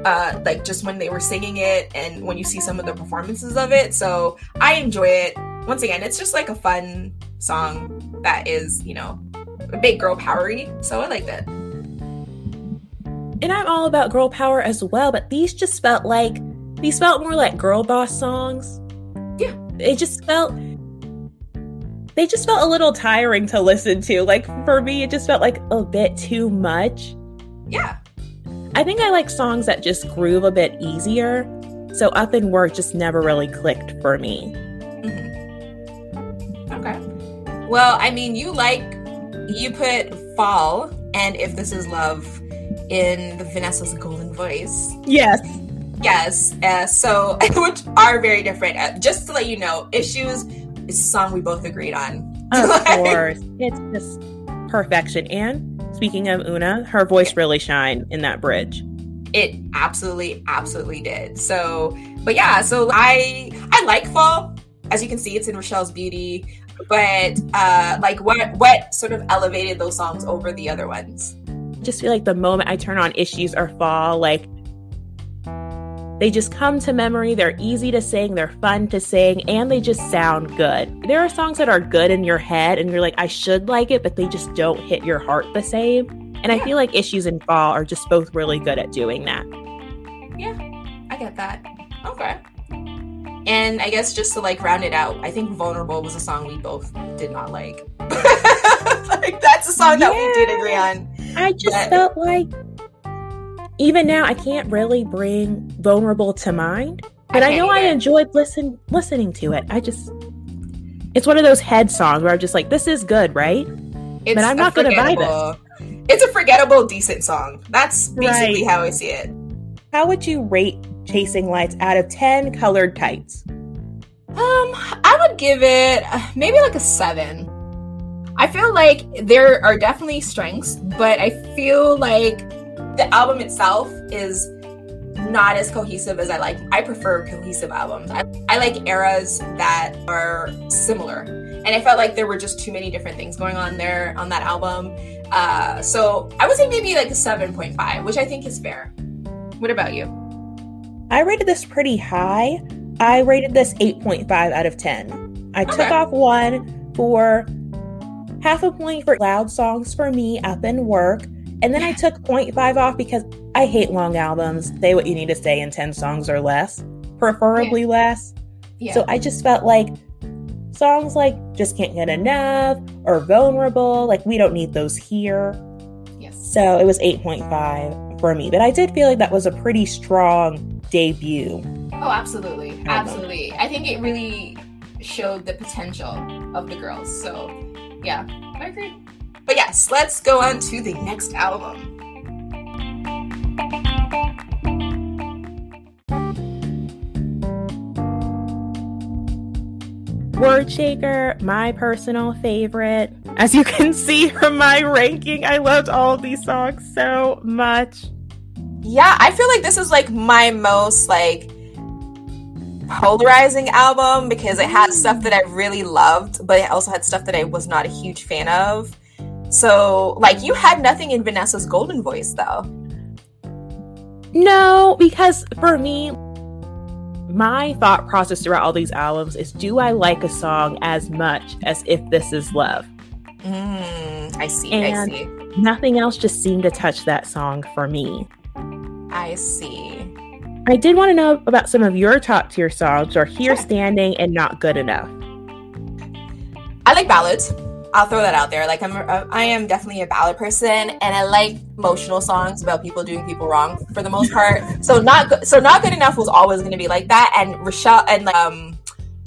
uh like just when they were singing it and when you see some of the performances of it. So i enjoy it. Once again it's just like a fun song that is you know a big girl powery so i liked it and I'm all about girl power as well, but these just felt like these felt more like girl boss songs. Yeah. It just felt they just felt a little tiring to listen to. Like for me, it just felt like a bit too much. Yeah. I think I like songs that just groove a bit easier. So Up and Work just never really clicked for me. Mm-hmm. Okay. Well, I mean, you like you put Fall and If This Is Love in the Vanessa's golden voice. Yes. Yes. Uh, so, which are very different. Uh, just to let you know, Issues is a song we both agreed on. Of course. It's just perfection. And speaking of Una, her voice really shined in that bridge. It absolutely, absolutely did. So, but yeah, so I I like Fall. As you can see, it's in Rochelle's Beauty. But uh like what what sort of elevated those songs over the other ones? Just feel like the moment I turn on issues or fall, like they just come to memory. They're easy to sing, they're fun to sing, and they just sound good. There are songs that are good in your head, and you're like, I should like it, but they just don't hit your heart the same. And yeah. I feel like Issues and Fall are just both really good at doing that. Yeah, I get that. Okay. And I guess just to like round it out, I think Vulnerable was a song we both did not like. like that's a song that we did agree on. I just felt like even now I can't really bring vulnerable to mind. But I, I know I enjoyed listen listening to it. I just it's one of those head songs where I'm just like, this is good, right? It's but I'm not gonna buy this. It's a forgettable, decent song. That's basically right. how I see it. How would you rate Chasing Lights out of 10 colored tights? Um, I would give it uh, maybe like a seven. I feel like there are definitely strengths, but I feel like the album itself is not as cohesive as I like. I prefer cohesive albums. I, I like eras that are similar. And I felt like there were just too many different things going on there on that album. Uh, so I would say maybe like a 7.5, which I think is fair. What about you? I rated this pretty high. I rated this 8.5 out of 10. I okay. took off one for half a point for loud songs for me up in work. And then I took 0.5 off because I hate long albums. Say what you need to say in 10 songs or less, preferably yeah. less. Yeah. So I just felt like songs like Just Can't Get Enough or Vulnerable, like we don't need those here. Yes. So it was 8.5 for me. But I did feel like that was a pretty strong debut. Oh, absolutely. Absolutely. I think it really showed the potential of the girls. So yeah, I agree. But yes, let's go on to the next album. Wordshaker, my personal favorite. As you can see from my ranking, I loved all of these songs so much. Yeah, I feel like this is like my most like polarizing album because it had stuff that I really loved, but it also had stuff that I was not a huge fan of. So, like, you had nothing in Vanessa's golden voice, though. No, because for me, my thought process throughout all these albums is do I like a song as much as if this is love? Mm, I see. And I see. Nothing else just seemed to touch that song for me. I see. I did want to know about some of your top tier songs or Here. Standing and Not Good Enough. I like ballads. I'll throw that out there. Like I'm, I am definitely a ballad person, and I like emotional songs about people doing people wrong for the most part. so not, good, so not good enough was always going to be like that. And Rochelle and like, um,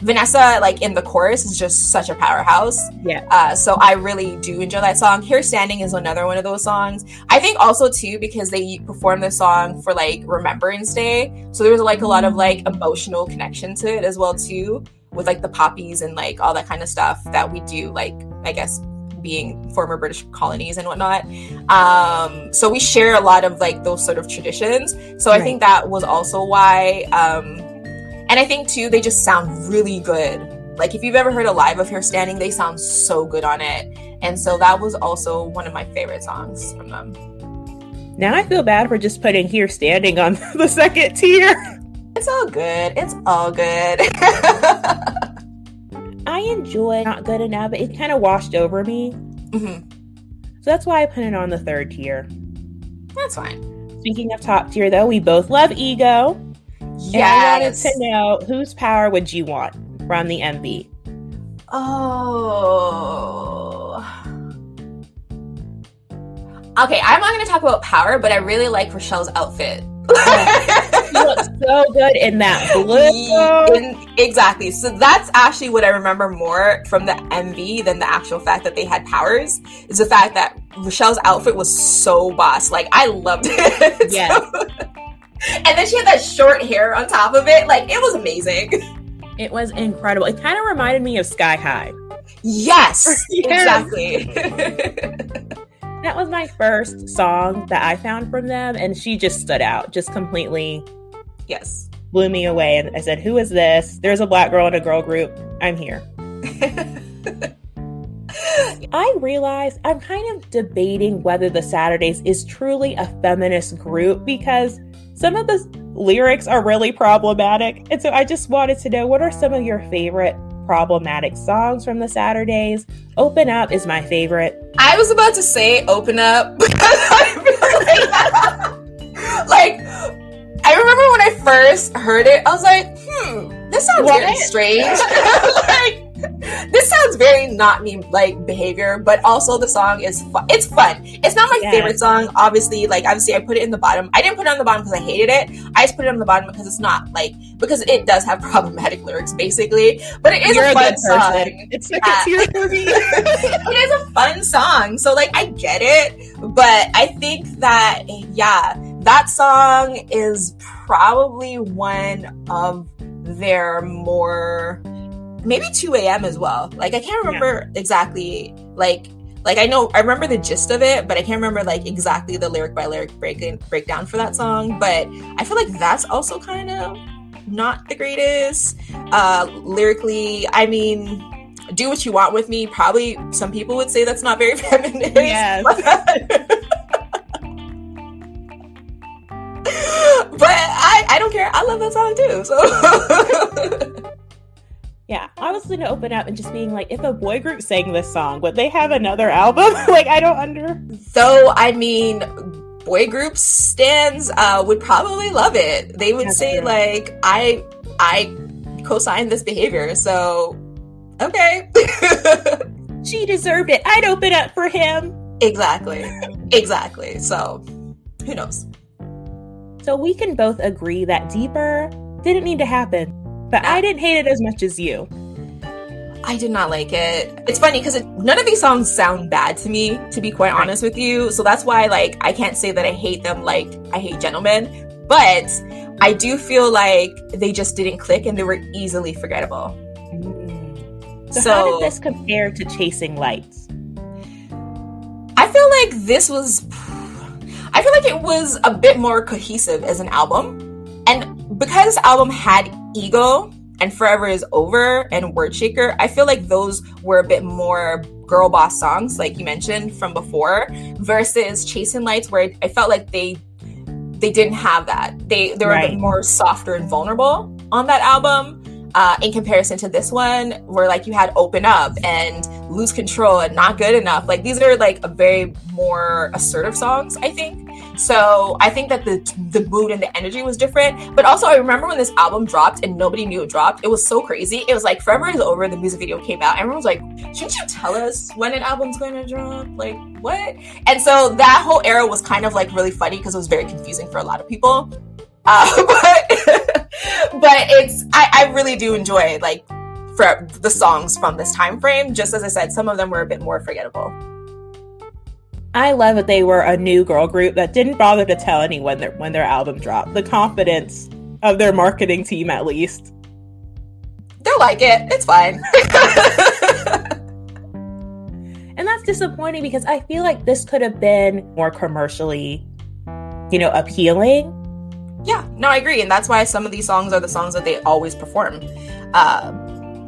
Vanessa, like in the chorus, is just such a powerhouse. Yeah. Uh, so I really do enjoy that song. Here Standing is another one of those songs. I think also too because they performed the song for like Remembrance Day, so there was like a lot of like emotional connection to it as well too with like the poppies and like all that kind of stuff that we do like I guess being former British colonies and whatnot. Um, so we share a lot of like those sort of traditions. So right. I think that was also why. Um, and I think too, they just sound really good. Like if you've ever heard a live of Here Standing, they sound so good on it. And so that was also one of my favorite songs from them. Now I feel bad for just putting Here Standing on the second tier. It's all good. It's all good. I enjoy Not Good Enough, but it kind of washed over me. Mm-hmm. So that's why I put it on the third tier. That's fine. Speaking of top tier, though, we both love Ego. Yeah. I wanted to know whose power would you want from the MV? Oh. Okay, I'm not going to talk about power, but I really like Rochelle's outfit she looks so good in that blue. In, exactly. So that's actually what I remember more from the MV than the actual fact that they had powers. Is the fact that Rochelle's outfit was so boss. Like I loved it. Yeah. And then she had that short hair on top of it. Like it was amazing. It was incredible. It kind of reminded me of Sky High. Yes, yes. exactly that was my first song that I found from them, and she just stood out, just completely. Yes. Blew me away. And I said, Who is this? There's a black girl in a girl group. I'm here. I realize I'm kind of debating whether the Saturdays is truly a feminist group because some of the lyrics are really problematic. And so I just wanted to know what are some of your favorite problematic songs from the Saturdays. Open Up is my favorite. I was about to say Open Up like, like, I remember when I first heard it, I was like, hmm, this sounds what? very strange. like, this sounds very not me like behavior, but also the song is fun. It's fun. It's not my yeah. favorite song, obviously. Like obviously, I put it in the bottom. I didn't put it on the bottom because I hated it. I just put it on the bottom because it's not like because it does have problematic lyrics, basically. But it is You're a fun a song. It's like yeah. a for me. it is a fun song, so like I get it, but I think that yeah, that song is probably one of their more maybe 2 a.m. as well. Like I can't remember yeah. exactly like like I know I remember the gist of it, but I can't remember like exactly the lyric by lyric break breakdown for that song. But I feel like that's also kind of not the greatest. Uh lyrically, I mean do what you want with me. Probably some people would say that's not very feminist. Yes. but I, I don't care. I love that song too. So Yeah, I was to open up and just being like, if a boy group sang this song, would they have another album? like, I don't under. Though, I mean, boy group stands uh, would probably love it. They would That's say true. like, I, I co-sign this behavior. So, okay. She deserved it. I'd open up for him. exactly. Exactly. So, who knows? So we can both agree that Deeper didn't need to happen, but I didn't hate it as much as you. I did not like it. It's funny because it, none of these songs sound bad to me, to be quite Right. honest with you. So that's why, like, I can't say that I hate them like I hate Gentlemen, but I do feel like they just didn't click and they were easily forgettable. So, So, how did this compare to Chasing Lights? I feel like this was. I feel like it was a bit more cohesive as an album. And because this album had ego and Forever is Over and Wordshaker, I feel like those were a bit more girl boss songs, like you mentioned from before, versus Chasing Lights, where I felt like they they didn't have that. They they were a bit more softer and vulnerable on that album. Uh, in comparison to this one, where like you had Open Up and Lose Control and Not Good Enough, like these are like a very more assertive songs, I think. So I think that the the mood and the energy was different. But also, I remember when this album dropped and nobody knew it dropped. It was so crazy. It was like Forever is Over. The music video came out. Everyone was like, "Shouldn't you tell us when an album's going to drop? Like what?" And so that whole era was kind of like really funny because it was very confusing for a lot of people. Uh, but but it's I, I really do enjoy like for the songs from this time frame. Just as I said, some of them were a bit more forgettable. I love that they were a new girl group that didn't bother to tell anyone their, when their album dropped. The confidence of their marketing team, at least. They'll like it. It's fine. And that's disappointing because I feel like this could have been more commercially, you know, appealing. Yeah, no, I agree, and that's why some of these songs are the songs that they always perform. Uh,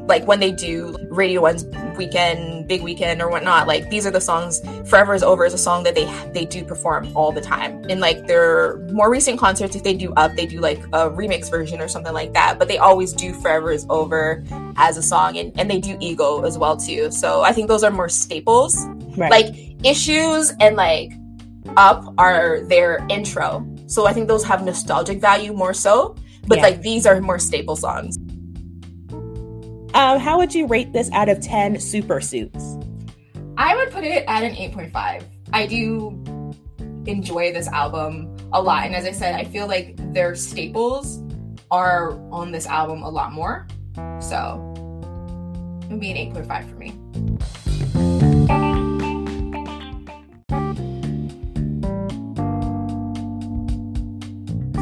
like when they do Radio One's weekend, big weekend, or whatnot. Like these are the songs. Forever is Over is a song that they they do perform all the time. In like their more recent concerts, if they do up, they do like a remix version or something like that. But they always do Forever is Over as a song, and and they do Ego as well too. So I think those are more staples. Right. Like issues and like up are their intro. So I think those have nostalgic value more so. But Yeah. like these are more staple songs. Um, how would you rate this out of 10 super suits? I would put it at an 8.5. I do enjoy this album a lot. And as I said, I feel like their staples are on this album a lot more. So it would be an 8.5 for me.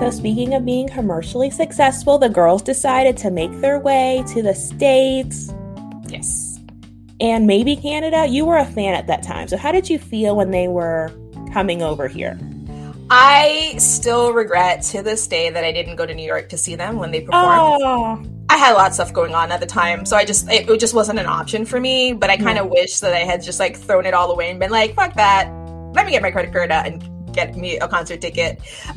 So, speaking of being commercially successful, the girls decided to make their way to the States Yes. and maybe Canada. You were a fan at that time. So, how did you feel when they were coming over here? I still regret to this day that I didn't go to New York to see them when they performed. Oh, I had a lot of stuff going on at the time, so I just it, it just wasn't an option for me. But I kind of wish that I had just like thrown it all away and been like, "Fuck that! Let me get my credit card out and get me a concert ticket."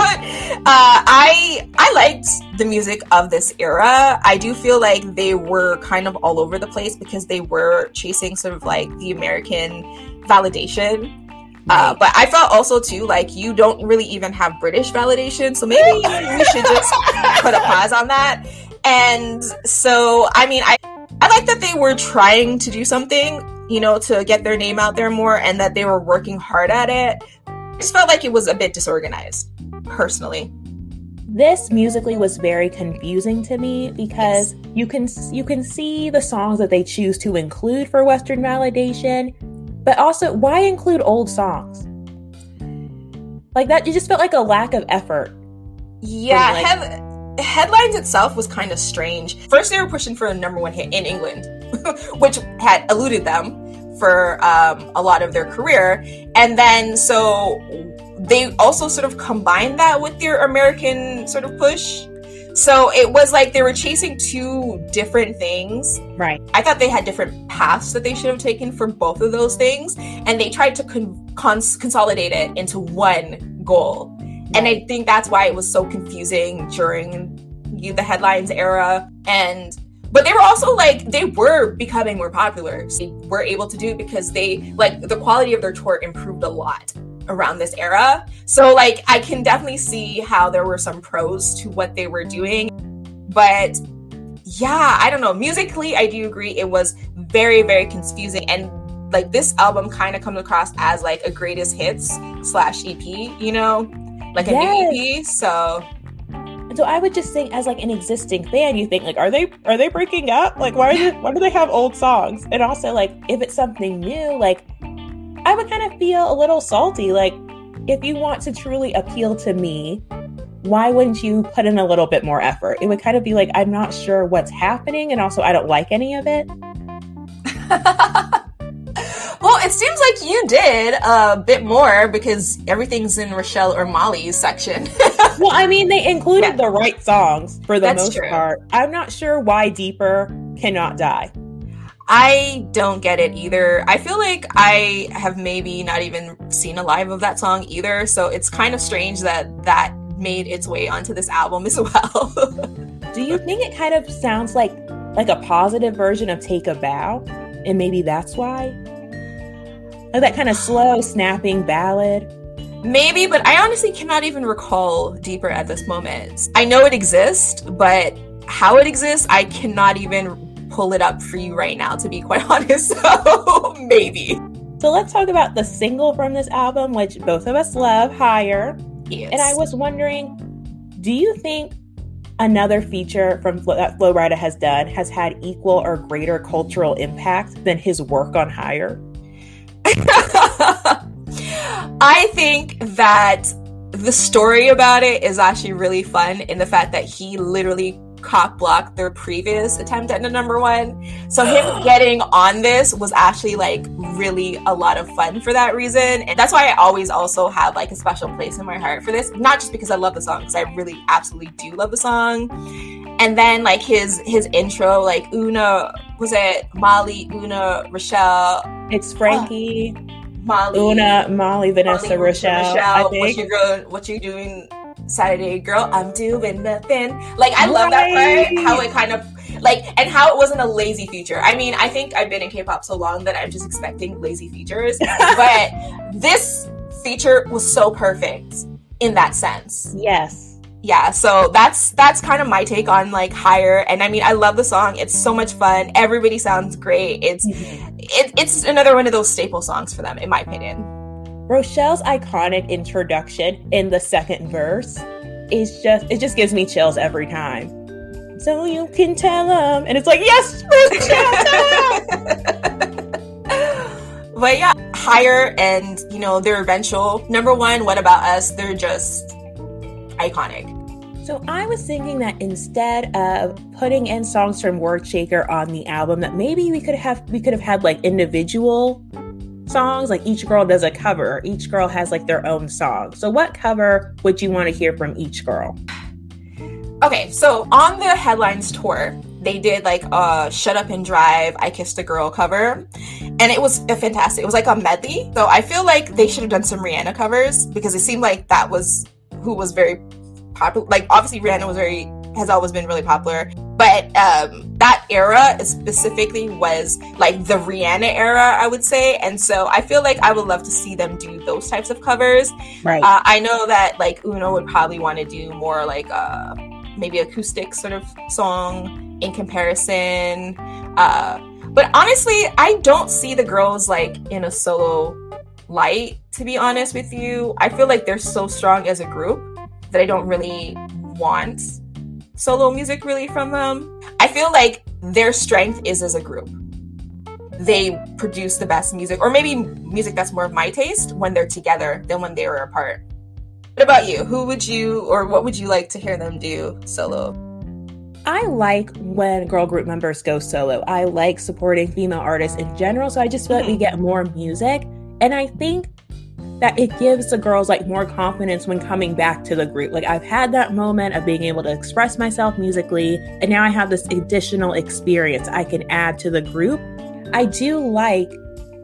But uh, I I liked the music of this era. I do feel like they were kind of all over the place because they were chasing sort of like the American validation. Uh, but I felt also too like you don't really even have British validation, so maybe we should just put a pause on that. And so, I mean, I I like that they were trying to do something, you know, to get their name out there more, and that they were working hard at it. Just felt like it was a bit disorganized, personally. this musically was very confusing to me because you can you can see the songs that they choose to include for Western validation, but also why include old songs? Like that, it just felt like a lack of effort. Yeah, Like- head- headlines itself was kind of strange. First, they were pushing for a number one hit in England, which had eluded them for um, a lot of their career, and then so they also sort of combined that with their American sort of push. So it was like they were chasing two different things. Right. I thought they had different paths that they should have taken for both of those things, and they tried to con- cons- consolidate it into one goal. And I think that's why it was so confusing during the headlines era. And but they were also like they were becoming more popular. So they were able to do it because they like the quality of their tour improved a lot around this era. So like I can definitely see how there were some pros to what they were doing. But yeah, I don't know. Musically, I do agree it was very, very confusing. And like this album kind of comes across as like a greatest hits slash EP, you know? Like a yes. new EP. So so I would just think as like an existing fan, you think like, are they are they breaking up? Like why are they, why do they have old songs? And also like if it's something new, like I would kind of feel a little salty. Like if you want to truly appeal to me, why wouldn't you put in a little bit more effort? It would kind of be like, I'm not sure what's happening, and also I don't like any of it. well, it seems like you did a bit more because everything's in Rochelle or Mollie's section. well, I mean, they included yeah. the right songs for the That's most true. part. I'm not sure why Deeper cannot die. I don't get it either. I feel like I have maybe not even seen a live of that song either, so it's kind of strange that that made its way onto this album as well. Do you think it kind of sounds like like a positive version of Take a Bow? And maybe that's why? Like that kind of slow, snapping ballad. Maybe, but I honestly cannot even recall Deeper at this moment. I know it exists, but how it exists, I cannot even pull it up for you right now, to be quite honest. So maybe. So let's talk about the single from this album, which both of us love, Higher. Yes. And I was wondering, do you think another feature from that Flo Rida has done has had equal or greater cultural impact than his work on Higher? I think that the story about it is actually really fun in the fact that he literally cock blocked their previous attempt at the number one. So him getting on this was actually like really a lot of fun for that reason. And that's why I always also have like a special place in my heart for this. Not just because I love the song, because I really absolutely do love the song. And then like his his intro, like Una was it Mollie, Una, Rochelle. It's Frankie. Mollie, Una, Mollie, Vanessa, Mollie, Rochelle. Rochelle what you going? What you doing? Saturday, girl, I'm doing nothing. Like I love that part. How it kind of like and how it wasn't a lazy feature. I mean, I think I've been in K-pop so long that I'm just expecting lazy features, but this feature was so perfect in that sense. Yes. Yeah, so that's that's kind of my take on like higher and I mean I love the song. It's so much fun. Everybody sounds great. It's mm-hmm. it, it's another one of those staple songs for them in my opinion. Rochelle's iconic introduction in the second verse is just it just gives me chills every time. So you can tell them, and it's like yes, Rochelle. but yeah, higher and you know they're eventual number one. What about us? They're just iconic. So I was thinking that instead of putting in songs from Wordshaker on the album, that maybe we could have we could have had like individual songs like each girl does a cover each girl has like their own song. So what cover would you want to hear from each girl? Okay so on the headlines tour they did like a shut up and drive i kissed a girl cover and it was a fantastic it was like a medley. So i feel like they should have done some rihanna covers because it seemed like that was who was very popular like obviously rihanna was very has always been really popular but um, that era specifically was like the Rihanna era, I would say. And so I feel like I would love to see them do those types of covers. Right. Uh, I know that like Una would probably want to do more like uh, maybe acoustic sort of song in comparison. Uh, but honestly, I don't see the girls like in a solo light, to be honest with you. I feel like they're so strong as a group that I don't really want solo music really from them. I feel like their strength is as a group. They produce the best music, or maybe music that's more of my taste when they're together than when they were apart. What about you? Who would you, or what would you like to hear them do solo? I like when girl group members go solo. I like supporting female artists in general, so I just feel like we mm-hmm. get more music. And I think that it gives the girls like more confidence when coming back to the group. Like I've had that moment of being able to express myself musically, and now I have this additional experience I can add to the group. I do like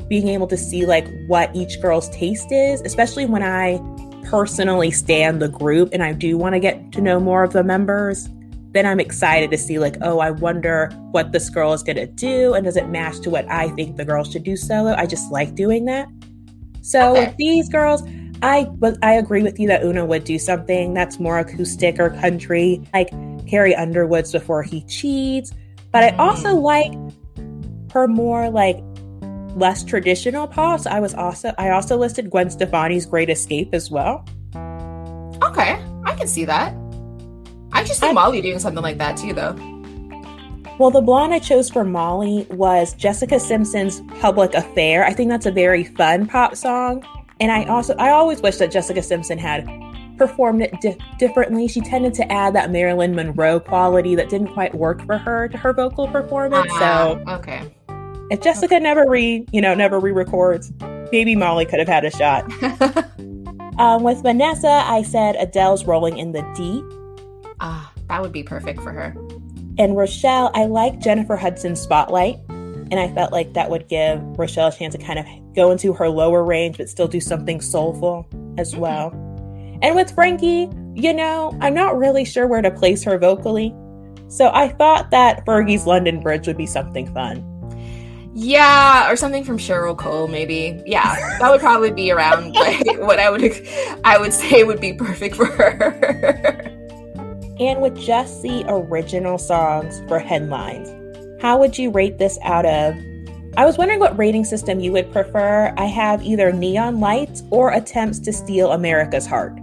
being able to see like what each girl's taste is, especially when I personally stand the group and I do want to get to know more of the members. Then I'm excited to see like, oh, I wonder what this girl is gonna do, and does it match to what I think the girl should do solo? I just like doing that. So Okay. with these girls, I I agree with you that Una would do something that's more acoustic or country, like Carrie Underwood's before he cheats. But I also mm. like her more like less traditional pop. So I was also I also listed Gwen Stefani's Great Escape as well. Okay, I can see that. I just see I- Mollie doing something like that too, though. Well, the blonde I chose for Mollie was Jessica Simpson's Public Affair. I think that's a very fun pop song. And I also, I always wish that Jessica Simpson had performed it di- differently. She tended to add that Marilyn Monroe quality that didn't quite work for her to her vocal performance. so Ah, okay. if Jessica never re, you know, never re-records, maybe Mollie could have had a shot. Um, with Vanessa, I said Adele's Rolling in the Deep. Ah, that would be perfect for her. And Rochelle, I like Jennifer Hudson's Spotlight. And I felt like that would give Rochelle a chance to kind of go into her lower range, but still do something soulful as well. And with Frankie, you know, I'm not really sure where to place her vocally. So I thought that Fergie's London Bridge would be something fun. Yeah, or something from Cheryl Cole, maybe. Yeah, that would probably be around like, what I would I would say would be perfect for her. And with just the original songs for headlines, how would you rate this out of? I was wondering what rating system you would prefer. I have either neon lights or attempts to steal America's heart.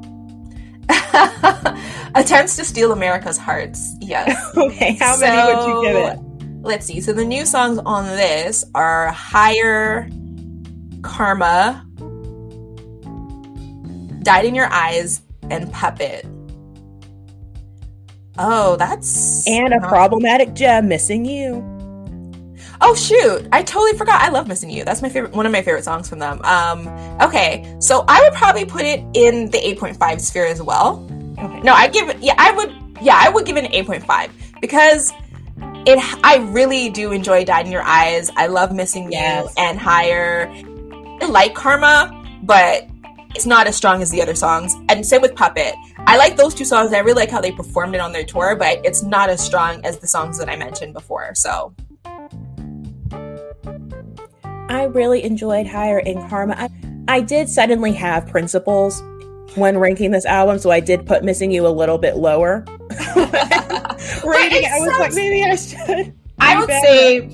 Attempts to steal America's hearts. Yes. Okay, how many would you give it? Let's see. So the new songs on this are Higher, Karma, Died in Your Eyes, and Puppet. Oh, that's And a not- problematic gem missing you. Oh shoot! I totally forgot. I love "Missing You." That's my favorite, one of my favorite songs from them. Um, okay, so I would probably put it in the eight point five sphere as well. Okay. No, I give it. Yeah, I would. Yeah, I would give it an eight point five because it. I really do enjoy "Died in Your Eyes." I love "Missing Yes. You" and "Higher." I like "Karma," but it's not as strong as the other songs. And same with "Puppet." I like those two songs. I really like how they performed it on their tour, but it's not as strong as the songs that I mentioned before. So I really enjoyed Higher in Karma. I, I did suddenly have principles when ranking this album, so I did put Missing You a little bit lower. Rating, I was like, maybe I should. I would better. say,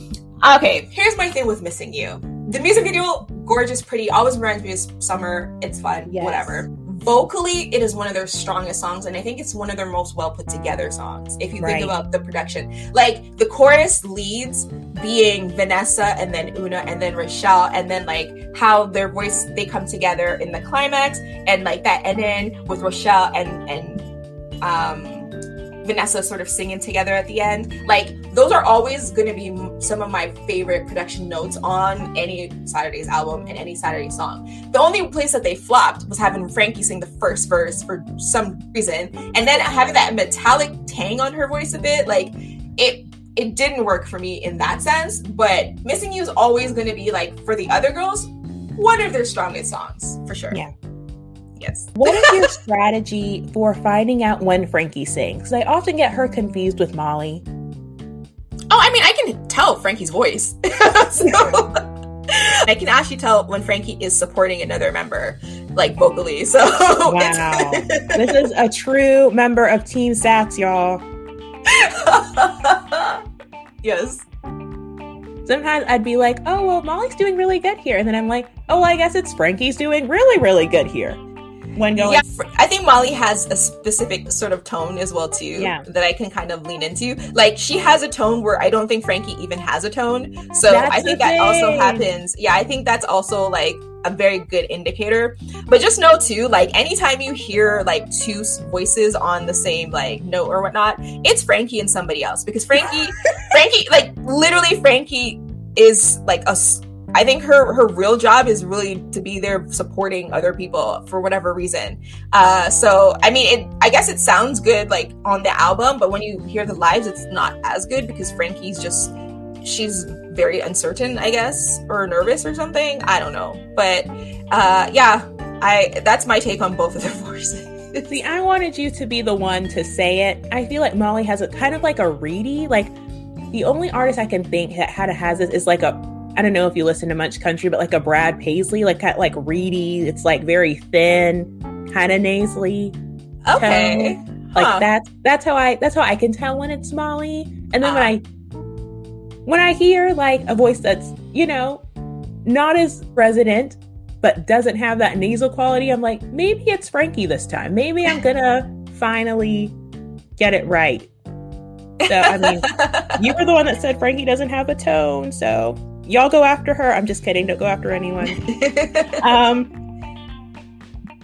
okay, here's my thing with Missing You. The music video, gorgeous, pretty, always reminds me of summer. It's fun, Yes. whatever. Vocally, it is one of their strongest songs, and I think it's one of their most well put together songs. If you Right. think about the production, like the chorus leads being Vanessa and then Una and then Rochelle, and then like how their voice they come together in the climax, and like that, and then with Rochelle and and um Vanessa sort of singing together at the end. Like those are always going to be some of my favorite production notes on any Saturday's album and any Saturday song. The only place that they flopped was having Frankie sing the first verse for some reason, and then having that metallic tang on her voice a bit. Like it, it didn't work for me in that sense. But "Missing You" is always going to be like for the other girls, one of their strongest songs for sure. Yeah. Yes. What is your strategy for finding out when Frankie sings? Because I often get her confused with Mollie. Oh, I mean, I can tell Frankie's voice. so, I can actually tell when Frankie is supporting another member, like vocally. So, Wow. this is a true member of Team Sats, y'all. yes. Sometimes I'd be like, oh, well, Mollie's doing really good here. And then I'm like, oh, well, I guess it's Frankie's doing really, really good here. When going, yeah, I think Mollie has a specific sort of tone as well too Yeah. that I can kind of lean into. Like she has a tone where I don't think Frankie even has a tone. So That's I think that also happens. Yeah, I think that's also like a very good indicator. But just know too, like anytime you hear like two voices on the same like note or whatnot, it's Frankie and somebody else because Frankie, Frankie, like literally Frankie is like a. I think her her real job is really to be there supporting other people for whatever reason. Uh, so I mean, it. I guess it sounds good like on the album, but when you hear the lives, it's not as good because Frankie's just she's very uncertain, I guess, or nervous or something. I don't know, but uh, yeah, I that's my take on both of their voices. See, I wanted you to be the one to say it. I feel like Mollie has a kind of like a reedy, like the only artist I can think that had has this is like a I don't know if you listen to much country, but like a Brad Paisley, like kind of like reedy. It's like very thin, kind of nasally. Okay. Tone. Like huh. that's that's how I that's how I can tell when it's Mollie. And then uh. when I when I hear like a voice that's, you know, not as resident, but doesn't have that nasal quality, I'm like, maybe it's Frankie this time. Maybe I'm gonna finally get it right. So I mean, you were the one that said Frankie doesn't have a tone, so y'all go after her. I'm just kidding. Don't go after anyone. um,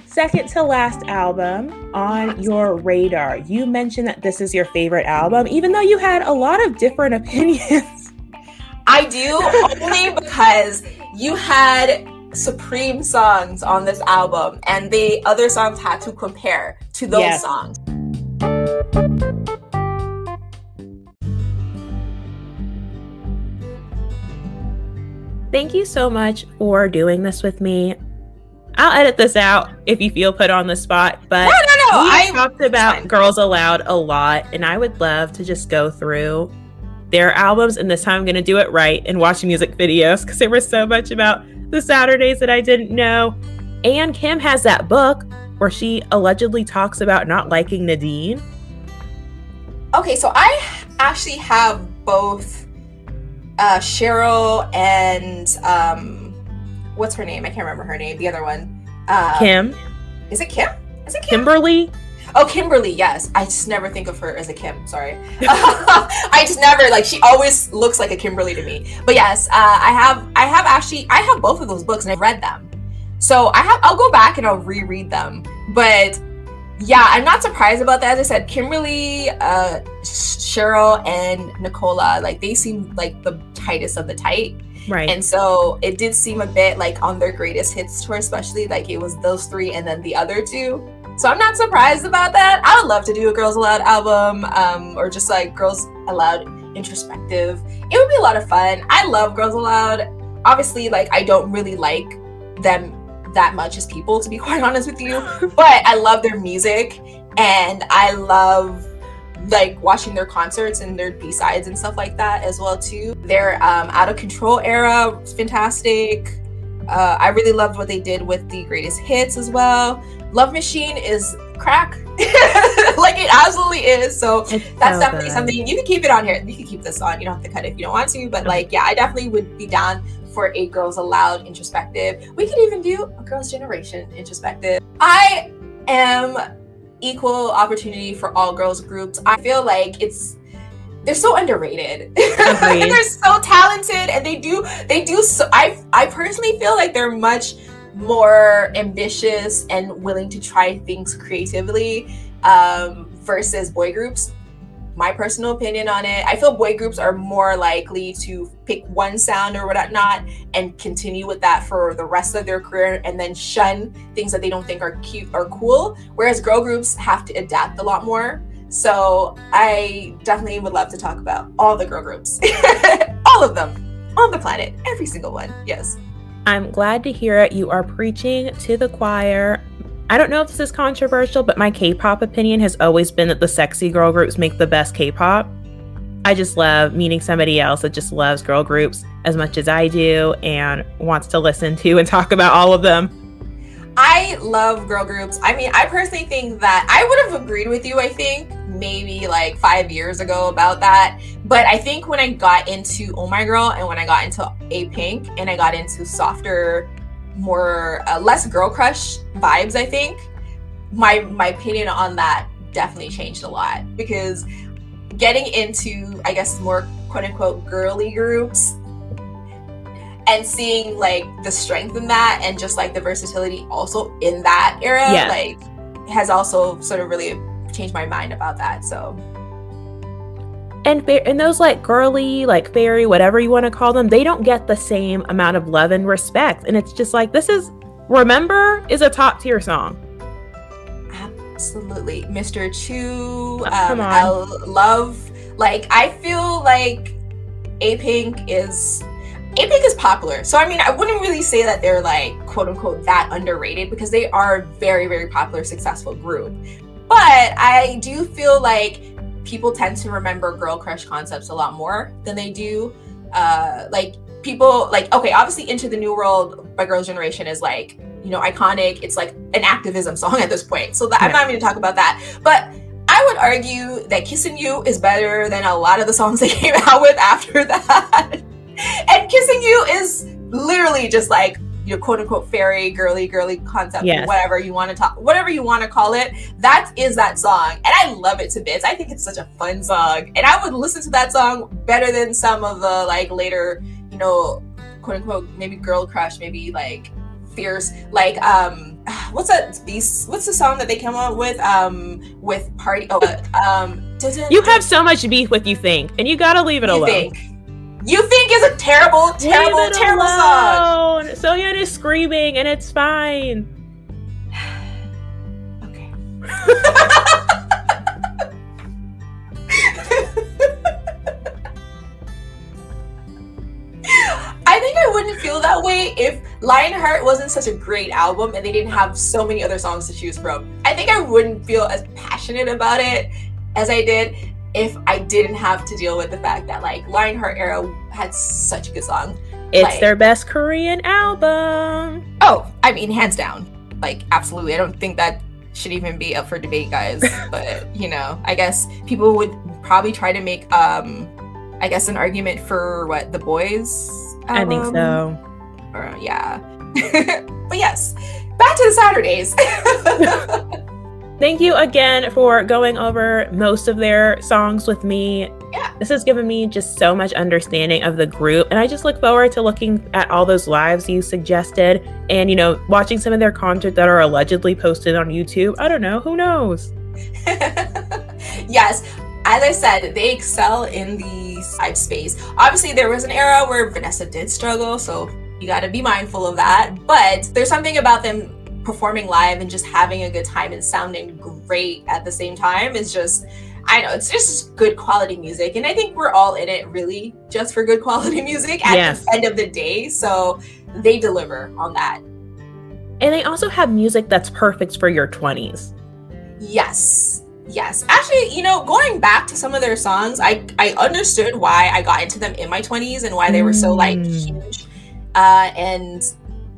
second to last album on your radar. You mentioned that this is your favorite album, even though you had a lot of different opinions. I do only because you had supreme songs on this album, and the other songs had to compare to those yes. songs. Thank you so much for doing this with me. I'll edit this out if you feel put on the spot, but no, no, no. we I talked about Girls Aloud a lot, and I would love to just go through their albums. And this time I'm going to do it right and watch music videos because there was so much about the Saturdays that I didn't know. And Kim has that book where she allegedly talks about not liking Nadine. Okay, so I actually have both uh, Cheryl and um, what's her name? I can't remember her name. The other one, um, Kim. Is it Kim? Is it Kim? Kimberly? Oh, Kimberly. Yes, I just never think of her as a Kim. Sorry, I just never like. She always looks like a Kimberly to me. But yes, uh, I have. I have actually. I have both of those books and I've read them. So I have. I'll go back and I'll reread them. But yeah, I'm not surprised about that. As I said, Kimberly, uh, Cheryl, and Nicola, like they seem like the tightest of the tight. Right. And so it did seem a bit like on their greatest hits tour, especially like it was those three and then the other two. So I'm not surprised about that. I would love to do a Girls Aloud album, um, or just like Girls Aloud introspective. It would be a lot of fun. I love Girls Aloud. Obviously, like I don't really like them that much as people, to be quite honest with you. but I love their music and I love like watching their concerts and their b-sides and stuff like that as well too. Their um, out of control era was fantastic. Uh, i really loved what they did with the greatest hits as well. Love machine is crack. Like it absolutely is. So it's that's so definitely good. something you can keep it on here. You can keep this on. You don't have to cut it if you don't want to but like yeah i definitely would be down for a Girls Aloud introspective. We could even do a Girls' Generation introspective. I am equal opportunity for all girls groups. I feel like it's they're so underrated. they're so talented and they do they do so I I personally feel like they're much more ambitious and willing to try things creatively um, versus boy groups my personal opinion on it. I feel boy groups are more likely to pick one sound or whatnot and continue with that for the rest of their career and then shun things that they don't think are cute or cool. Whereas girl groups have to adapt a lot more. So I definitely would love to talk about all the girl groups, all of them on the planet, every single one. Yes. I'm glad to hear it. You are preaching to the choir. I don't know if this is controversial, but my K pop opinion has always been that the sexy girl groups make the best K pop. I just love meeting somebody else that just loves girl groups as much as I do and wants to listen to and talk about all of them. I love girl groups. I mean, I personally think that I would have agreed with you, I think, maybe like five years ago about that. But I think when I got into Oh My Girl and when I got into Apink and I got into softer more uh, less girl crush vibes i think my my opinion on that definitely changed a lot because getting into i guess more quote unquote girly groups and seeing like the strength in that and just like the versatility also in that era yeah. like has also sort of really changed my mind about that so and and those like girly like fairy whatever you want to call them they don't get the same amount of love and respect and it's just like this is remember is a top tier song absolutely mr chu oh, um, i love like i feel like Apink is Apink is popular. So I mean, I wouldn't really say that they're like quote unquote that underrated because they are a very, very popular, successful group. But I do feel like people tend to remember girl crush concepts a lot more than they do. Uh, like people like okay, obviously Into the New World by Girls' Generation is like, you know, iconic. It's like an activism song at this point. So that, I'm not even gonna talk about that. But I would argue that Kissing You is better than a lot of the songs they came out with after that. and Kissing You is literally just like your quote unquote fairy girly girly concept yes. whatever you want to talk whatever you want to call it that is that song. And i love it to bits. I think it's such a fun song. And i would listen to that song better than some of the like later you know quote unquote maybe girl crush maybe like fierce. Like um what's that these what's the song that they came up with? Um with party oh um you have so much beef with you think and you gotta leave it alone. Think you think is a terrible, terrible, terrible alone. song. Soyeon is screaming and it's fine. okay. I think I wouldn't feel that way if Lionheart wasn't such a great album and they didn't have so many other songs to choose from. I think I wouldn't feel as passionate about it as I did if I didn't have to deal with the fact that like Lionheart era had such a good song. It's like, their best Korean album. Oh, I mean, hands down. Like, absolutely. I don't think that should even be up for debate, guys. but you know, I guess people would probably try to make um I guess an argument for what the boys. Album. I think so. Or, yeah. but yes, back to the Saturdays. Thank you again for going over most of their songs with me. Yeah. This has given me just so much understanding of the group. And I just look forward to looking at all those lives you suggested and, you know, watching some of their content that are allegedly posted on YouTube. I don't know. Who knows? yes. As I said, they excel in the side space. Obviously, there was an era where Vanessa did struggle. So you got to be mindful of that. But there's something about them performing live and just having a good time and sounding great at the same time is just I know it's just good quality music, and I think we're all in it really just for good quality music at yes. the end of the day. So they deliver on that. And they also have music that's perfect for your 20s. Yes. Yes. Actually, you know, going back to some of their songs, I I understood why I got into them in my 20s and why they were so like mm. huge. Uh, and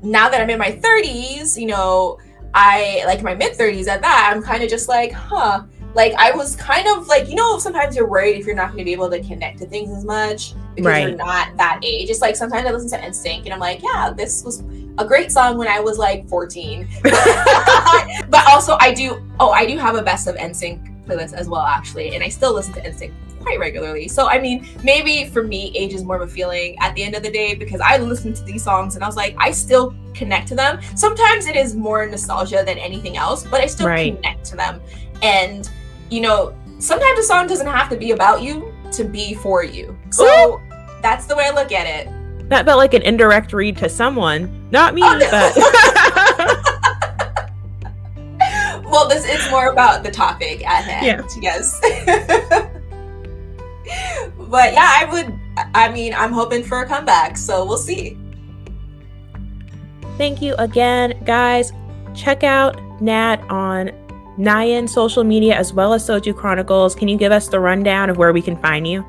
now that I'm in my 30s, you know, I like my mid 30s at that, I'm kind of just like, huh. Like I was kind of like, you know, sometimes you're worried if you're not going to be able to connect to things as much because right. you're not that age. It's like sometimes I listen to NSYNC and I'm like, yeah, this was a great song when I was like 14. but also I do, oh, I do have a best of NSYNC playlist as well, actually, and I still listen to NSYNC quite regularly. So I mean, maybe for me, age is more of a feeling at the end of the day because I listened to these songs and I was like, I still connect to them. Sometimes it is more nostalgia than anything else, but I still right. connect to them. And you know, sometimes a song doesn't have to be about you to be for you. So Ooh. that's the way I look at it. That felt like an indirect read to someone, not me, oh, no. but. well, this is more about the topic at hand. Yeah. Yes. but yeah, I would. I mean, I'm hoping for a comeback, so we'll see. Thank you again, guys. Check out Nat on Nyanetizens social media as well as Soju Chronicles. Can you give us the rundown of where we can find you?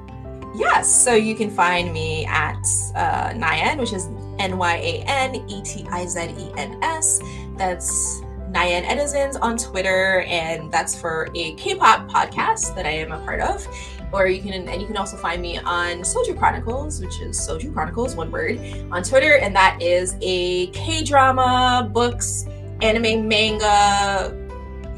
Yes, so you can find me at uh, Nyanetizens, which is N Y A N E T I Z E N S. That's Nyanetizens on Twitter, and that's for a K-pop podcast that I am a part of or you can and you can also find me on Soju Chronicles, which is Soju Chronicles, one word, on Twitter, and that is a K drama, books, anime, manga.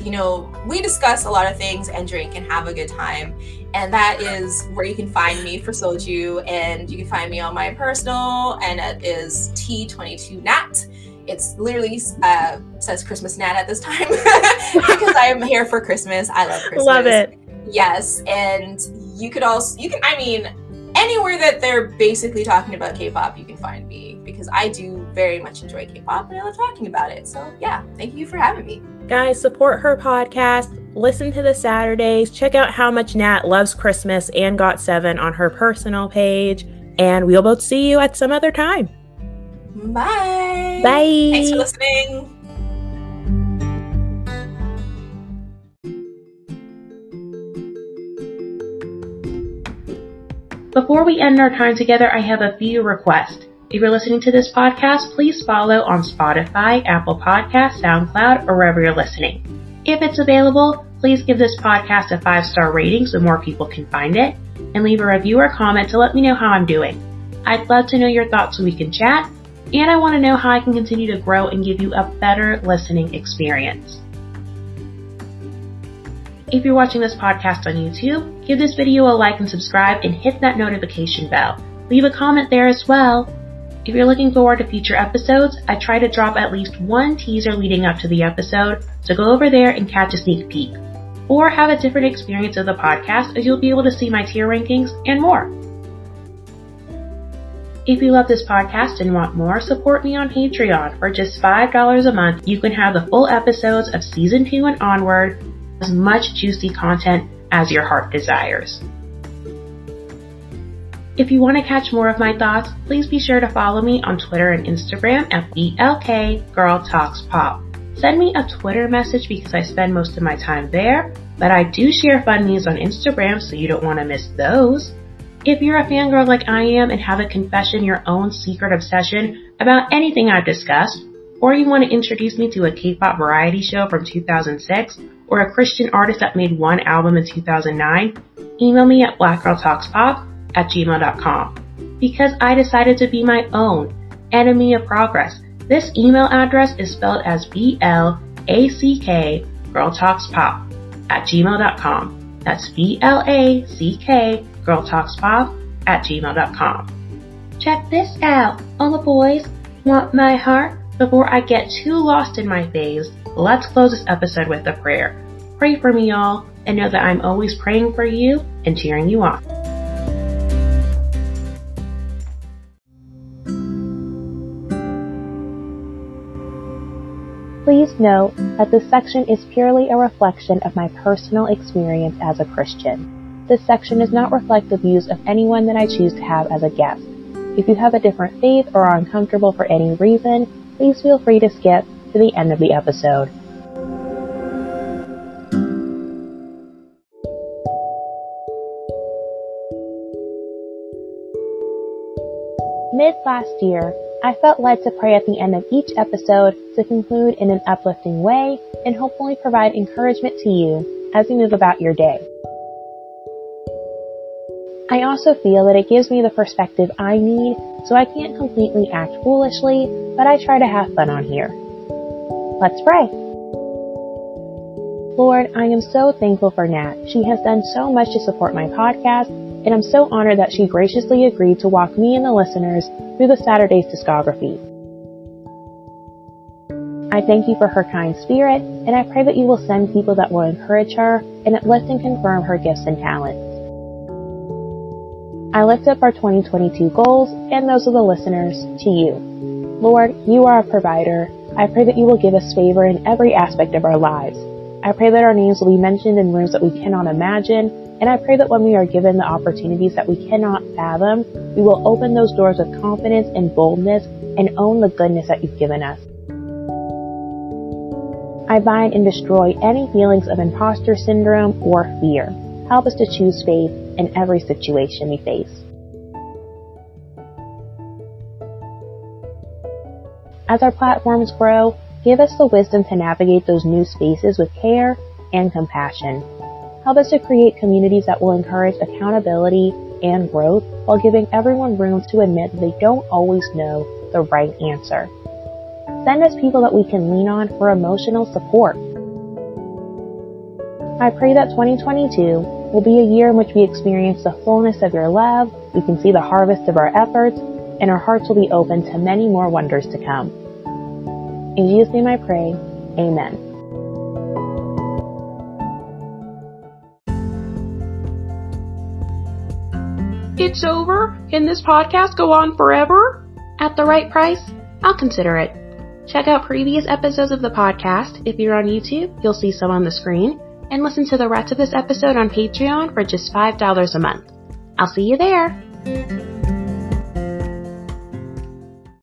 You know, we discuss a lot of things and drink and have a good time. And that is where you can find me for Soju. And you can find me on my personal, and it is T22Nat. It's literally uh, says Christmas Nat at this time because I am here for Christmas. I love Christmas. Love it. Yes, and you could also you can I mean anywhere that they're basically talking about K-pop, you can find me because I do very much enjoy K-pop and I love talking about it. So yeah, thank you for having me. Guys, support her podcast. Listen to the Saturdays. Check out how much Nat loves Christmas and Got Seven on her personal page. and we'll both see you at some other time. Bye. Bye. Thanks for listening. Before we end our time together, I have a few requests. If you're listening to this podcast, please follow on Spotify, Apple Podcasts, SoundCloud, or wherever you're listening. If it's available, please give this podcast a five star rating so more people can find it, and leave a review or comment to let me know how I'm doing. I'd love to know your thoughts so we can chat, and I want to know how I can continue to grow and give you a better listening experience. If you're watching this podcast on YouTube, give this video a like and subscribe and hit that notification bell. Leave a comment there as well. If you're looking forward to future episodes, I try to drop at least one teaser leading up to the episode, so go over there and catch a sneak peek. Or have a different experience of the podcast as you'll be able to see my tier rankings and more. If you love this podcast and want more, support me on Patreon. For just $5 a month, you can have the full episodes of season 2 and onward as much juicy content as your heart desires. If you want to catch more of my thoughts, please be sure to follow me on Twitter and Instagram at BLK Girl Talks Pop. Send me a Twitter message because I spend most of my time there, but I do share fun news on Instagram so you don't want to miss those. If you're a fangirl like I am and have a confession your own secret obsession about anything I've discussed, or you want to introduce me to a K-pop variety show from 2006, or a Christian artist that made one album in 2009, email me at blackgirltalkspop at gmail.com. Because I decided to be my own enemy of progress. This email address is spelled as B-L-A-C-K girltalkspop at gmail.com. That's B-L-A-C-K girltalkspop at gmail.com. Check this out. All the boys want my heart before I get too lost in my phase, let's close this episode with a prayer. Pray for me, y'all, and know that I'm always praying for you and cheering you on. Please note that this section is purely a reflection of my personal experience as a Christian. This section does not reflect the views of anyone that I choose to have as a guest. If you have a different faith or are uncomfortable for any reason, please feel free to skip to the end of the episode. Mid last year, I felt led to pray at the end of each episode to conclude in an uplifting way and hopefully provide encouragement to you as you move about your day. I also feel that it gives me the perspective I need so I can't completely act foolishly, but I try to have fun on here. Let's pray. Lord, I am so thankful for Nat. She has done so much to support my podcast, and I'm so honored that she graciously agreed to walk me and the listeners through the Saturday's discography. I thank you for her kind spirit, and I pray that you will send people that will encourage her and uplift and confirm her gifts and talents. I lift up our 2022 goals and those of the listeners to you. Lord, you are a provider. I pray that you will give us favor in every aspect of our lives. I pray that our names will be mentioned in rooms that we cannot imagine, and I pray that when we are given the opportunities that we cannot fathom, we will open those doors with confidence and boldness and own the goodness that you've given us. I bind and destroy any feelings of imposter syndrome or fear. Help us to choose faith in every situation we face. As our platforms grow, give us the wisdom to navigate those new spaces with care and compassion. Help us to create communities that will encourage accountability and growth while giving everyone room to admit that they don't always know the right answer. Send us people that we can lean on for emotional support. I pray that 2022 will be a year in which we experience the fullness of your love, we can see the harvest of our efforts, and our hearts will be open to many more wonders to come. In Jesus' name I pray, Amen. It's over? Can this podcast go on forever? At the right price? I'll consider it. Check out previous episodes of the podcast. If you're on YouTube, you'll see some on the screen. And listen to the rest of this episode on Patreon for just $5 a month. I'll see you there.